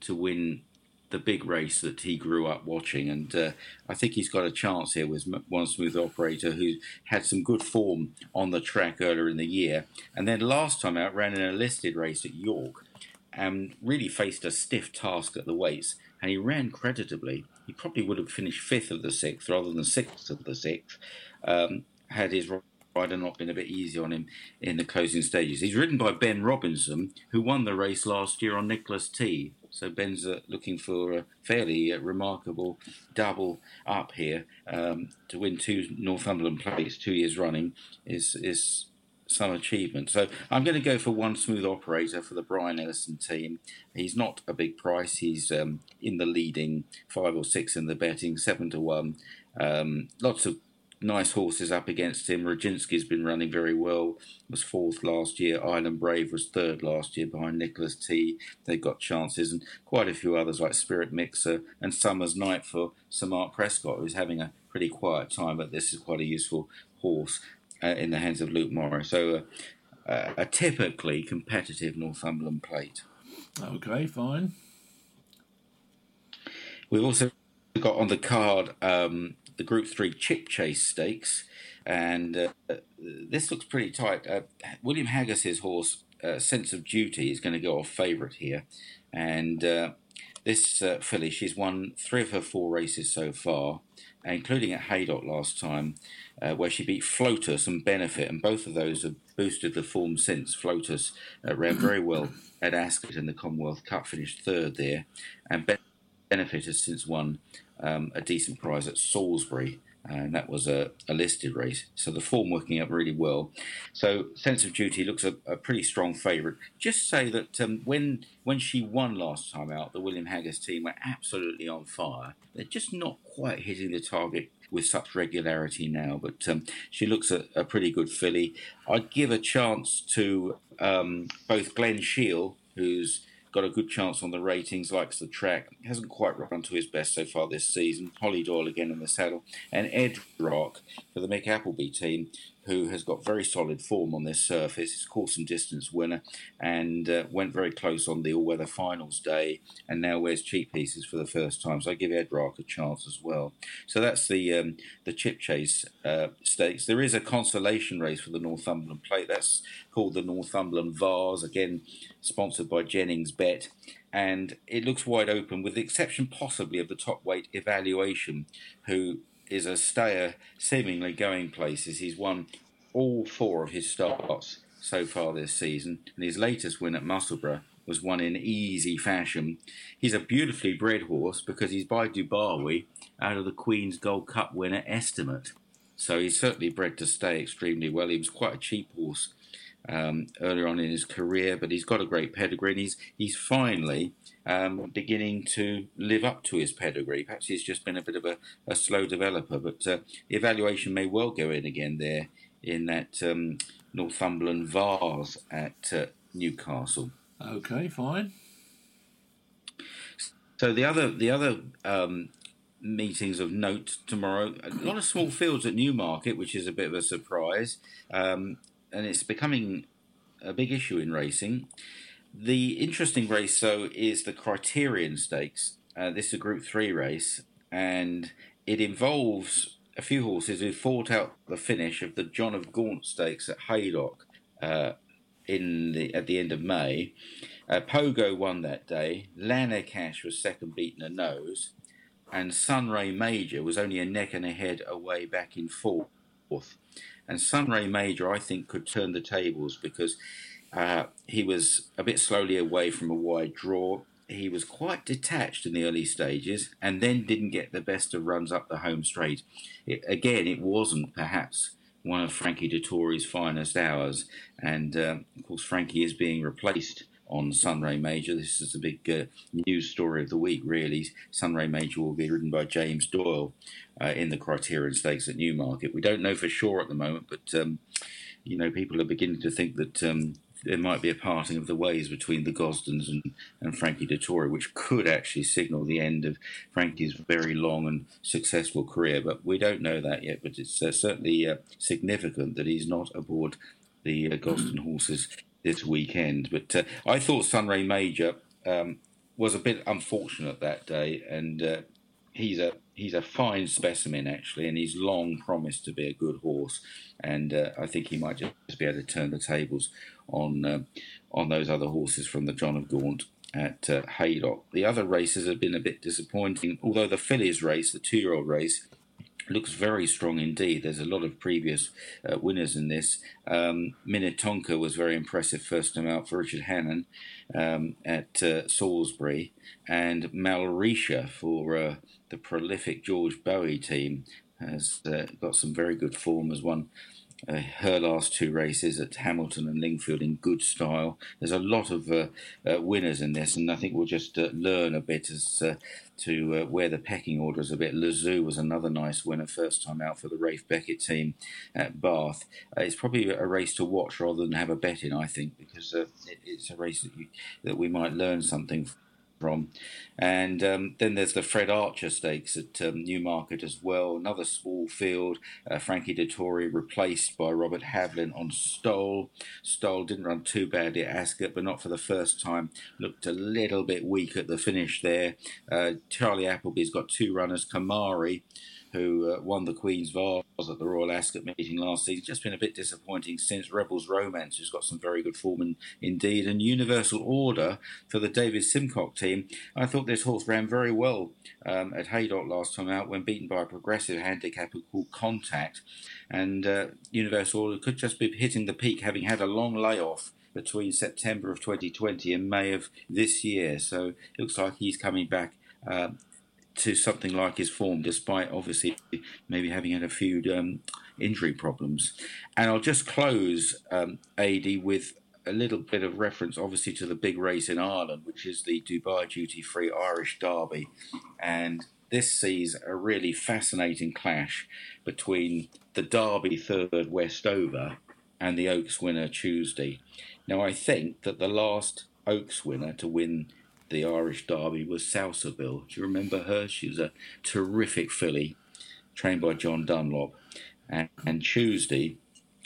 to win the big race that he grew up watching, and uh, I think he's got a chance here with one smooth operator who had some good form on the track earlier in the year, and then last time out ran in a listed race at York and really faced a stiff task at the weights, and he ran creditably. He probably would have finished fifth of the sixth rather than sixth of the sixth, um, had his rider not been a bit easy on him in the closing stages. He's ridden by Ben Robinson, who won the race last year on Nicholas T. So Ben's uh, looking for a fairly uh, remarkable double up here um, to win two Northumberland plates two years running is is some achievement. So I'm going to go for one smooth operator for the Brian Ellison team. He's not a big price. He's um, in the leading five or six in the betting, seven to one. Um, lots of nice horses up against him. Rodzinski's been running very well. Was fourth last year. Island Brave was third last year behind Nicholas T. They've got chances, and quite a few others like Spirit Mixer and Summer's Night for Sir Mark Prescott, who's having a pretty quiet time, but this is quite a useful horse uh, in the hands of Luke Morris. So, uh, uh, a typically competitive Northumberland plate. Okay, fine. We've also got on the card um, the Group 3 Chipchase Stakes, and uh, this looks pretty tight. Uh, William Haggas's horse, uh, Sense of Duty, is going to go off favourite here, and uh, this uh, filly, she's won three of her four races so far, including at Haydock last time, uh, where she beat Flotus and Benefit, and both of those have boosted the form since. Flotus ran very well at Ascot in the Commonwealth Cup, finished third there, and Benefit has since won um, a decent prize at Salisbury, and that was a, a, listed race. So the form working up really well. So Sense of Duty looks a, a pretty strong favourite. Just say that um, when when she won last time out, the William Haggas team were absolutely on fire. They're just not quite hitting the target with such regularity now, but um, she looks a, a, pretty good filly. I'd give a chance to um, both Glen Shiel, who's got a good chance on the ratings, likes the track, hasn't quite run to his best so far this season. Holly Doyle again in the saddle, and Ed Rock for the Mick Appleby team, who has got very solid form on this surface. He's course and distance winner and uh, went very close on the all weather finals day and now wears cheekpieces for the first time. So I give Ed Rock a chance as well. So that's the um, the Chipchase uh, stakes. There is a consolation race for the Northumberland Plate. That's called the Northumberland Vase, again sponsored by Jennings Bet. And it looks wide open, with the exception possibly of the top weight evaluation, who is a stayer, seemingly going places. He's won all four of his starts so far this season, and his latest win at Musselburgh was won in easy fashion. He's a beautifully bred horse because he's by Dubawi out of the Queen's Gold Cup winner estimate. So he's certainly bred to stay extremely well. He was quite a cheap horse um, earlier on in his career, but he's got a great pedigree and he's, he's finally um, beginning to live up to his pedigree. Perhaps he's just been a bit of a, a slow developer, but uh, the evaluation may well go in again there in that um, Northumberland vase at uh, Newcastle. Okay, fine. So the other the other um, meetings of note tomorrow. A lot of small fields at Newmarket, which is a bit of a surprise, um, and it's becoming a big issue in racing. The interesting race, though, is the Criterion Stakes. Uh, this is a Group 3 race, and it involves a few horses who fought out the finish of the John of Gaunt Stakes at Haydock uh, in the, at the end of May. Uh, Pogo won that day. Cash was second, beaten a nose. And Sunray Major was only a neck and a head away back in fourth. And Sunray Major, I think, could turn the tables because uh, he was a bit slowly away from a wide draw. He was quite detached in the early stages and then didn't get the best of runs up the home straight. It, again, it wasn't perhaps one of Frankie Dettori's finest hours. And uh, of course, Frankie is being replaced on Sunray Major. This is the big uh, news story of the week, really. Sunray Major will be ridden by James Doyle uh, in the Criterion Stakes at Newmarket. We don't know for sure at the moment, but um, you know, people are beginning to think that um, there might be a parting of the ways between the Gosdens and, and Frankie Dettori, which could actually signal the end of Frankie's very long and successful career. But we don't know that yet. But it's uh, certainly uh, significant that he's not aboard the uh, Gosden horses this weekend. But uh, I thought Sunray Major um, was a bit unfortunate that day, and uh, he's a he's a fine specimen actually, and he's long promised to be a good horse, and uh, I think he might just be able to turn the tables on uh, on those other horses from the John of Gaunt at uh, Haydock. The other races have been a bit disappointing, although the fillies race, the two-year-old race, looks very strong indeed. There's a lot of previous uh, winners in this. Um, Minnetonka was very impressive first time out for Richard Hannon um, at uh, Salisbury, and Malrisha for uh, the prolific George Boughey team has uh, got some very good form as one uh, her last two races at Hamilton and Lingfield in good style. There's a lot of uh, uh, winners in this, and I think we'll just uh, learn a bit as uh, to uh, where the pecking order is a bit. Lezoo was another nice winner, first time out for the Ralph Beckett team at Bath. it's probably a race to watch rather than have a bet in, I think, because it, it's a race that, you, that we might learn something from. And um, then there's the Fred Archer Stakes at um, Newmarket as well. Another small field. Uh, Frankie Dettori replaced by Robert Havlin on Stowell. Stowell didn't run too badly at Ascot, but not for the first time. Looked a little bit weak at the finish there. Uh, Charlie Appleby's got two runners. Kemari who uh, won the Queen's Vase at the Royal Ascot meeting last season. Just been a bit disappointing since Rebels Romance, who's got some very good form in, indeed. And Universal Order for the David Simcock team. I thought this horse ran very well um, at Haydock last time out when beaten by a progressive handicapper called Contact. And uh, Universal Order could just be hitting the peak, having had a long layoff between September of 2020 and May of this year. So it looks like he's coming back uh, to something like his form, despite obviously maybe having had a few um, injury problems. And I'll just close, um, AD, with a little bit of reference, obviously, to the big race in Ireland, which is the Dubai Duty Free Irish Derby. And this sees a really fascinating clash between the Derby third Westover and the Oaks winner Tuesday. Now, I think that the last Oaks winner to win the Irish Derby was Salsabil. Do you remember her? She was a terrific filly, trained by John Dunlop. And, and Tuesday,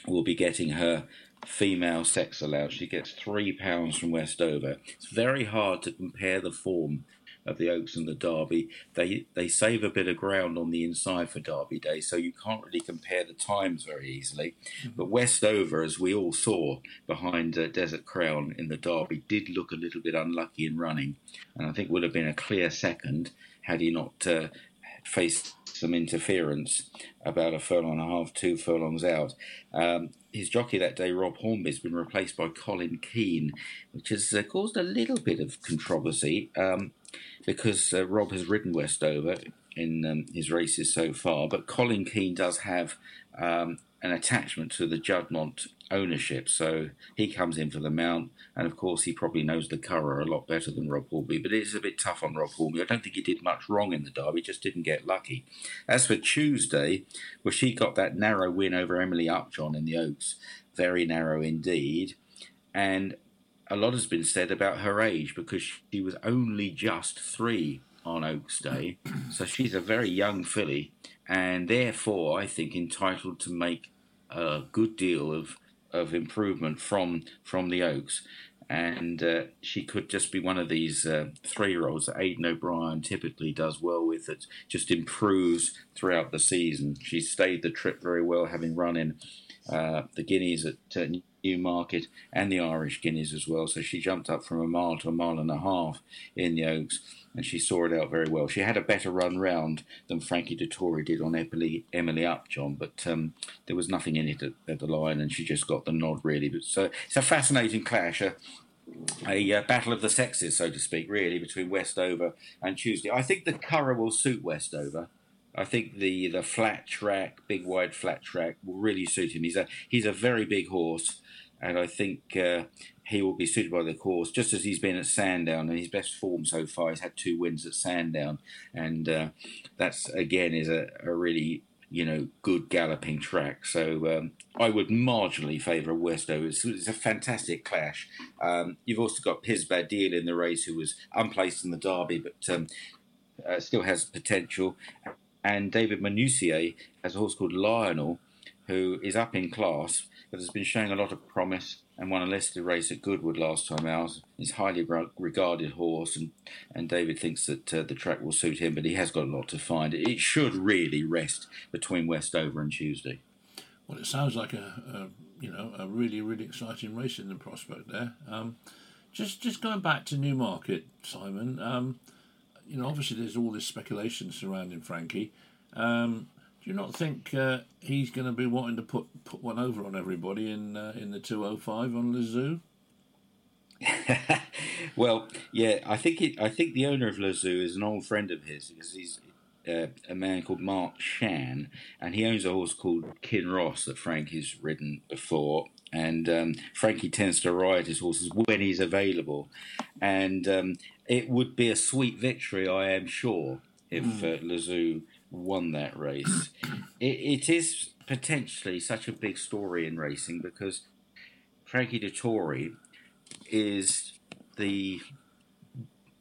we'll be getting her female sex allowed. She gets three pounds from Westover. It's very hard to compare the form of the Oaks and the Derby. They they save a bit of ground on the inside for Derby Day, so you can't really compare the times very easily. Mm-hmm. But Westover, as we all saw behind uh, Desert Crown in the Derby, did look a little bit unlucky in running, and I think would have been a clear second had he not uh, faced some interference about a furlong and a half, two furlongs out. Um, his jockey that day, Rob Hornby, has been replaced by Colin Keane, which has uh, caused a little bit of controversy. Um, because uh, Rob has ridden Westover in um, his races so far, but Colin Keane does have um, an attachment to the Juddmonte ownership, so he comes in for the mount, and of course he probably knows the Curragh a lot better than Rob Hornby, but it is a bit tough on Rob Hornby. I don't think he did much wrong in the Derby, just didn't get lucky. As for Tuesday, well, she got that narrow win over Emily Upjohn in the Oaks, very narrow indeed, and a lot has been said about her age because she was only just three on Oaks Day. so she's a very young filly and therefore I think entitled to make a good deal of of improvement from from the Oaks. And uh, she could just be one of these uh, three year olds that Aidan O'Brien typically does well with, that just improves throughout the season. She stayed the trip very well, having run in uh, the Guineas at uh, Newmarket and the Irish Guineas as well. So she jumped up from a mile to a mile and a half in the Oaks and she saw it out very well. She had a better run round than Frankie Dettori did on Emily, Emily Upjohn, but um, there was nothing in it at, at, the line and she just got the nod really. But so it's a fascinating clash. A, a uh, battle of the sexes, so to speak, really, between Westover and Tuesday. I think the Curragh will suit Westover. I think the the flat track, big wide flat track, will really suit him. He's a he's a very big horse, and I think uh, he will be suited by the course, just as he's been at Sandown. And his best form so far, he's had two wins at Sandown, and uh, that's again is a, a really you know, good galloping track. So um, I would marginally favour Westover. It's, it's, a fantastic clash. Um, you've also got Piz Badile in the race, who was unplaced in the Derby, but um, uh, still has potential and David Menuisier has a horse called Lionel, who is up in class, but has been showing a lot of promise and won a listed race at Goodwood last time out. He's highly regarded horse, and, and David thinks that uh, the track will suit him, but he has got a lot to find. It should really rest between Westover and Tuesday. Well, it sounds like a, a you know a really really exciting race in the prospect there. Um, just just going back to Newmarket, Simon. Um, you know, obviously there's all this speculation surrounding Frankie. Um, do you not think uh, he's going to be wanting to put put one over on everybody in uh, in the 205 on Lezoo? well, yeah, I think it, I think the owner of Lezoo is an old friend of his because he's uh, a man called Marc Chan, and he owns a horse called Kinross that Frankie's ridden before. And um, Frankie tends to ride his horses when he's available, and um, it would be a sweet victory, I am sure, if Mm. uh, Lezoo won that race. it, it is potentially such a big story in racing because Frankie Dettori is the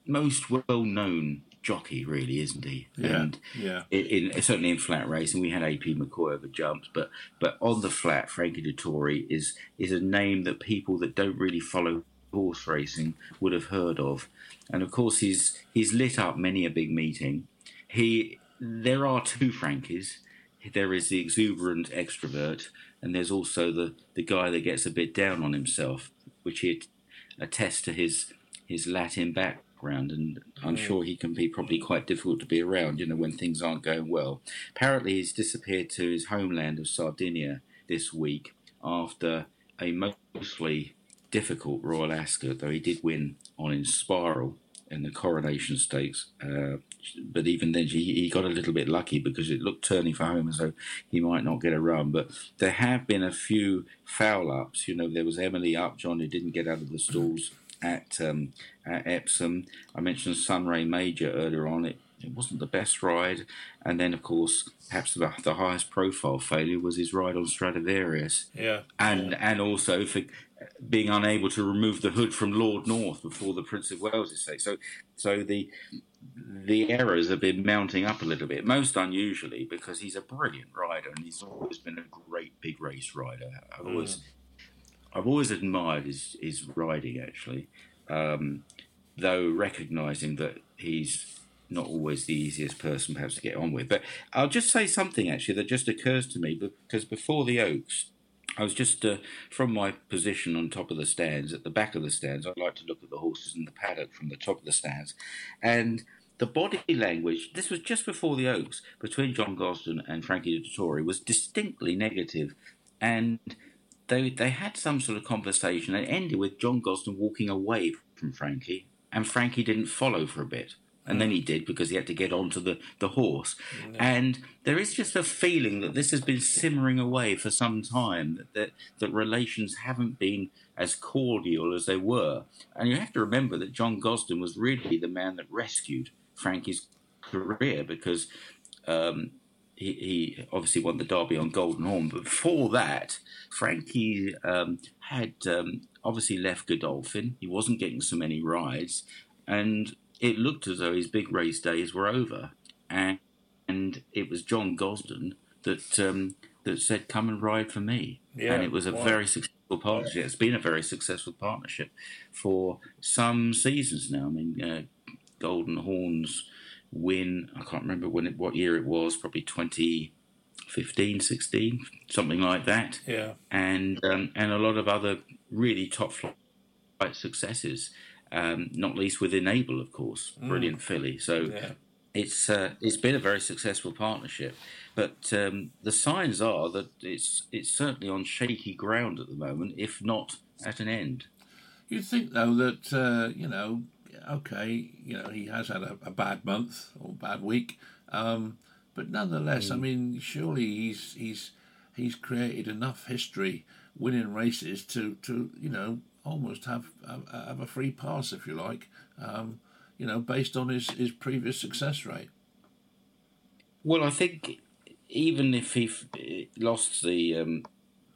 most well-known jockey, really, isn't he? Yeah, And yeah. in, in certainly in flat racing, we had AP McCoy over jumps, but but on the flat, Frankie Dettori is is a name that people that don't really follow horse racing would have heard of, and of course he's he's lit up many a big meeting. He there are two Frankies. There is the exuberant extrovert, and there's also the the guy that gets a bit down on himself, which he attests to his his Latin background, and I'm Mm. sure he can be probably quite difficult to be around, you know, when things aren't going well. Apparently, he's disappeared to his homeland of Sardinia this week after a mostly difficult Royal Ascot, though he did win on Inspiral in the Coronation Stakes. Uh, but even then, he, he got a little bit lucky because it looked turning for home as though he might not get a run. But there have been a few foul ups. You know, there was Emily Upjohn who didn't get out of the stalls at um, at Epsom. I mentioned Sunray Major earlier on. It, it wasn't the best ride. And then, of course, perhaps the, the highest profile failure was his ride on Stradivarius Yeah. and and also for being unable to remove the hood from Lord North before the Prince of Wales estate. So so the the errors have been mounting up a little bit, most unusually because he's a brilliant rider and he's always been a great big race rider. I've always I've always admired his his riding actually, um, though recognising that he's not always the easiest person perhaps to get on with. But I'll just say something actually that just occurs to me because before the Oaks, I was just uh, from my position on top of the stands, at the back of the stands. I like to look at the horses in the paddock from the top of the stands, and the body language. This was just before the Oaks between John Gosden and Frankie Dettori was distinctly negative, and they they had some sort of conversation. It ended with John Gosden walking away from Frankie, and Frankie didn't follow for a bit. And then he did because he had to get onto the, the horse. And there is just a feeling that this has been simmering away for some time, that, that, that relations haven't been as cordial as they were. And you have to remember that John Gosden was really the man that rescued Frankie's career because um, he, he obviously won the Derby on Golden Horn. But before that, Frankie um, had um, obviously left Godolphin. He wasn't getting so many rides. And it looked as though his big race days were over. And, and it was John Gosden that um, that said, "Come and ride for me." Yeah, and it was a wow. very successful partnership. It's been a very successful partnership for some seasons now. I mean, uh, Golden Horns win. I can't remember when it, what year it was. Probably 2015, 16, something like that. Yeah. And um, and a lot of other really top flight successes. Um, not least with Enable, of course, Mm. brilliant filly. So Yeah. it's uh, it's been a very successful partnership, but um, the signs are that it's it's certainly on shaky ground at the moment, if not at an end. You'd think though that uh, you know, okay, you know, he has had a, a bad month or bad week, um, but nonetheless, I mean, surely he's he's he's created enough history, winning races to to you know almost have have, a free pass if you like, um, you know, based on his his previous success rate. Well, I think even if he f- lost the um,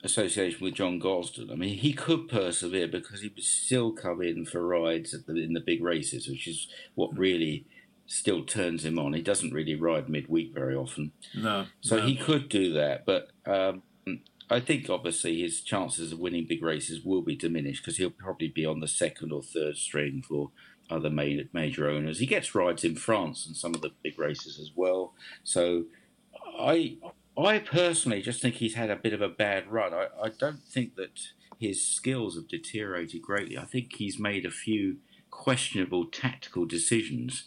association with John Gosden, I mean, he could persevere because he would still come in for rides at the, in the big races, which is what really still turns him on. He doesn't really ride midweek very often. No, So no. he could do that, but um, I think obviously his chances of winning big races will be diminished because he'll probably be on the second or third string for other major, owners. He gets rides in France and some of the big races as well. So I I personally just think he's had a bit of a bad run. I, I don't think that his skills have deteriorated greatly. I think he's made a few questionable tactical decisions.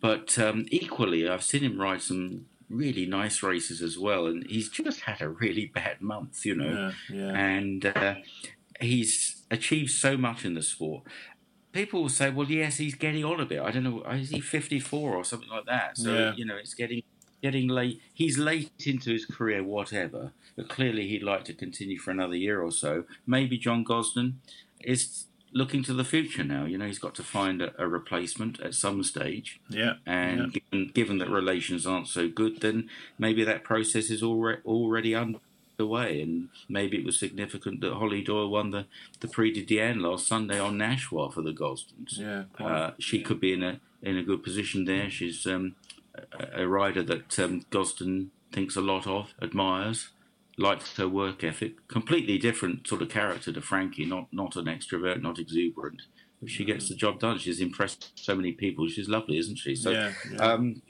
But um, equally, I've seen him ride some really nice races as well, and he's just had a really bad month, you know. Yeah, yeah. And uh, he's achieved so much in the sport. people will say, well, yes, he's getting on a bit. I don't know, is he 54 or something like that? So, Yeah. you know, it's getting getting late. He's late into his career, whatever, but clearly he'd like to continue for another year or so. Maybe John Gosden is looking to the future now. You know, he's got to find a, a replacement at some stage. Yeah. And given, given that relations aren't so good, then maybe that process is already already underway. And maybe it was significant that Holly Doyle won the, the Prix de Diane last Sunday on Nashwa for the Gosdens. Yeah. Uh, she could be in a in a good position there. She's um, a, a rider that um, Gosden thinks a lot of, admires, likes her work ethic. Completely different sort of character to Frankie. Not not an extrovert, not exuberant. But she gets the job done. She's impressed so many people. She's lovely, isn't she? So, Yeah, yeah. Um,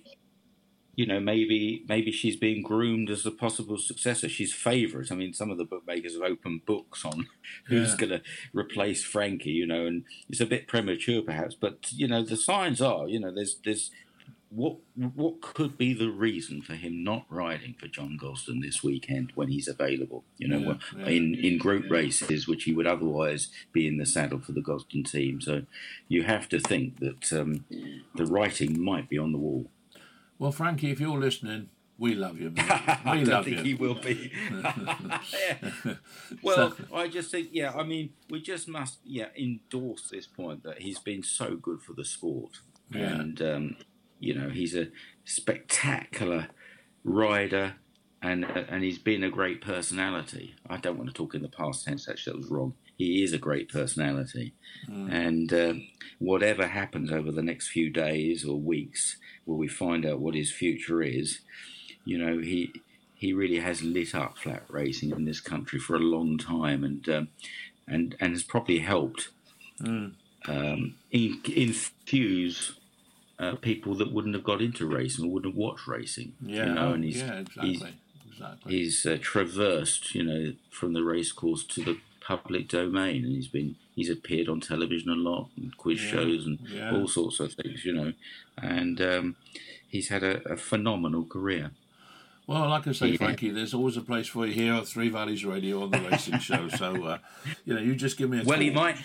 you know, maybe maybe she's being groomed as a possible successor. She's favourite. I mean, some of the bookmakers have opened books on who's Yeah. going to replace Frankie. You know, and it's a bit premature perhaps, but you know, the signs are. You know, there's there's what what could be the reason for him not riding for John Gosden this weekend when he's available? You know, Yeah, well, yeah. in in group races, which he would otherwise be in the saddle for the Gosden team. So you have to think that um, the writing might be on the wall. Well, Frankie, if you're listening, we love you. Man. We I love think you. he will be. Yeah. Well, I just think, yeah, I mean, we just must, yeah, endorse this point that he's been so good for the sport, Yeah. and um, you know, he's a spectacular rider, and uh, and he's been a great personality. I don't want to talk in the past tense. Actually, that was wrong. He is a great personality, and um whatever happens over the next few days or weeks, where we find out what his future is, you know, he he really has lit up flat racing in this country for a long time, and um, and and has probably helped Mm. um, in, infuse uh, people that wouldn't have got into racing or wouldn't have watched racing. Yeah, you know, oh, and he's, yeah, he's exactly. Exactly. he's uh, traversed, you know, from the racecourse to the public domain, and he's been he's appeared on television a lot, and quiz Yeah, shows, and yeah. all sorts of things, you know, and um, he's had a, a phenomenal career. Well, like I say, Yeah. Frankie, there's always a place for you here at Three Valleys Radio on the racing show. So, uh, you know, you just give me a Well, call. he might.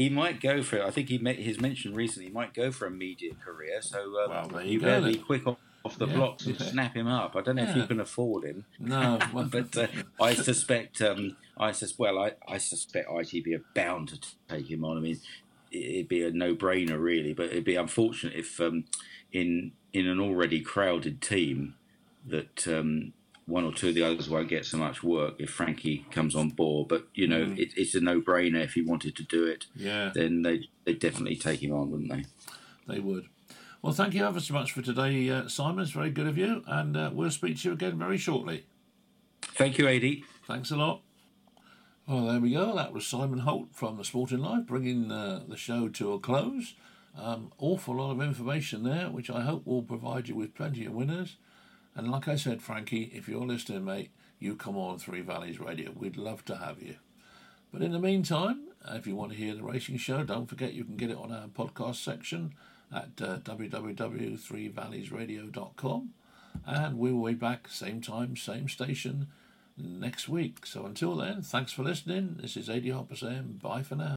He might go for it. I think he met, he's mentioned recently he might go for a media career. So um, Well, there you go better be quick off, off the Yeah, blocks and yeah. snap him up. I don't know if you Yeah. can afford him. No, well- but uh, I suspect. Um, I sus- Well, I, I suspect ITV are bound to take him on. I mean, it'd be a no-brainer, really. But it'd be unfortunate if, um, in in an already crowded team, that um, one or two of the others won't get so much work if Frankie comes on board. But you know, Mm. it, it's a no-brainer if he wanted to do it. Yeah. Then they they definitely take him on, wouldn't they? They would. Well, thank you ever so much for today, uh, Simon. It's very good of you, and uh, we'll speak to you again very shortly. Thank you, Adi. Thanks a lot. Well, there we go. That was Simon Holt from the Sporting Life, bringing uh, the show to a close. Um, awful lot of information there, which I hope will provide you with plenty of winners. And like I said, Frankie, if you're listening, mate, you come on Three Valleys Radio. We'd love to have you. But in the meantime, if you want to hear the racing show, don't forget you can get it on our podcast section at uh, www.threevalleysradio.com. And we will be back same time, same station next week. So until then, thanks for listening. This is AD Hopper saying bye for now.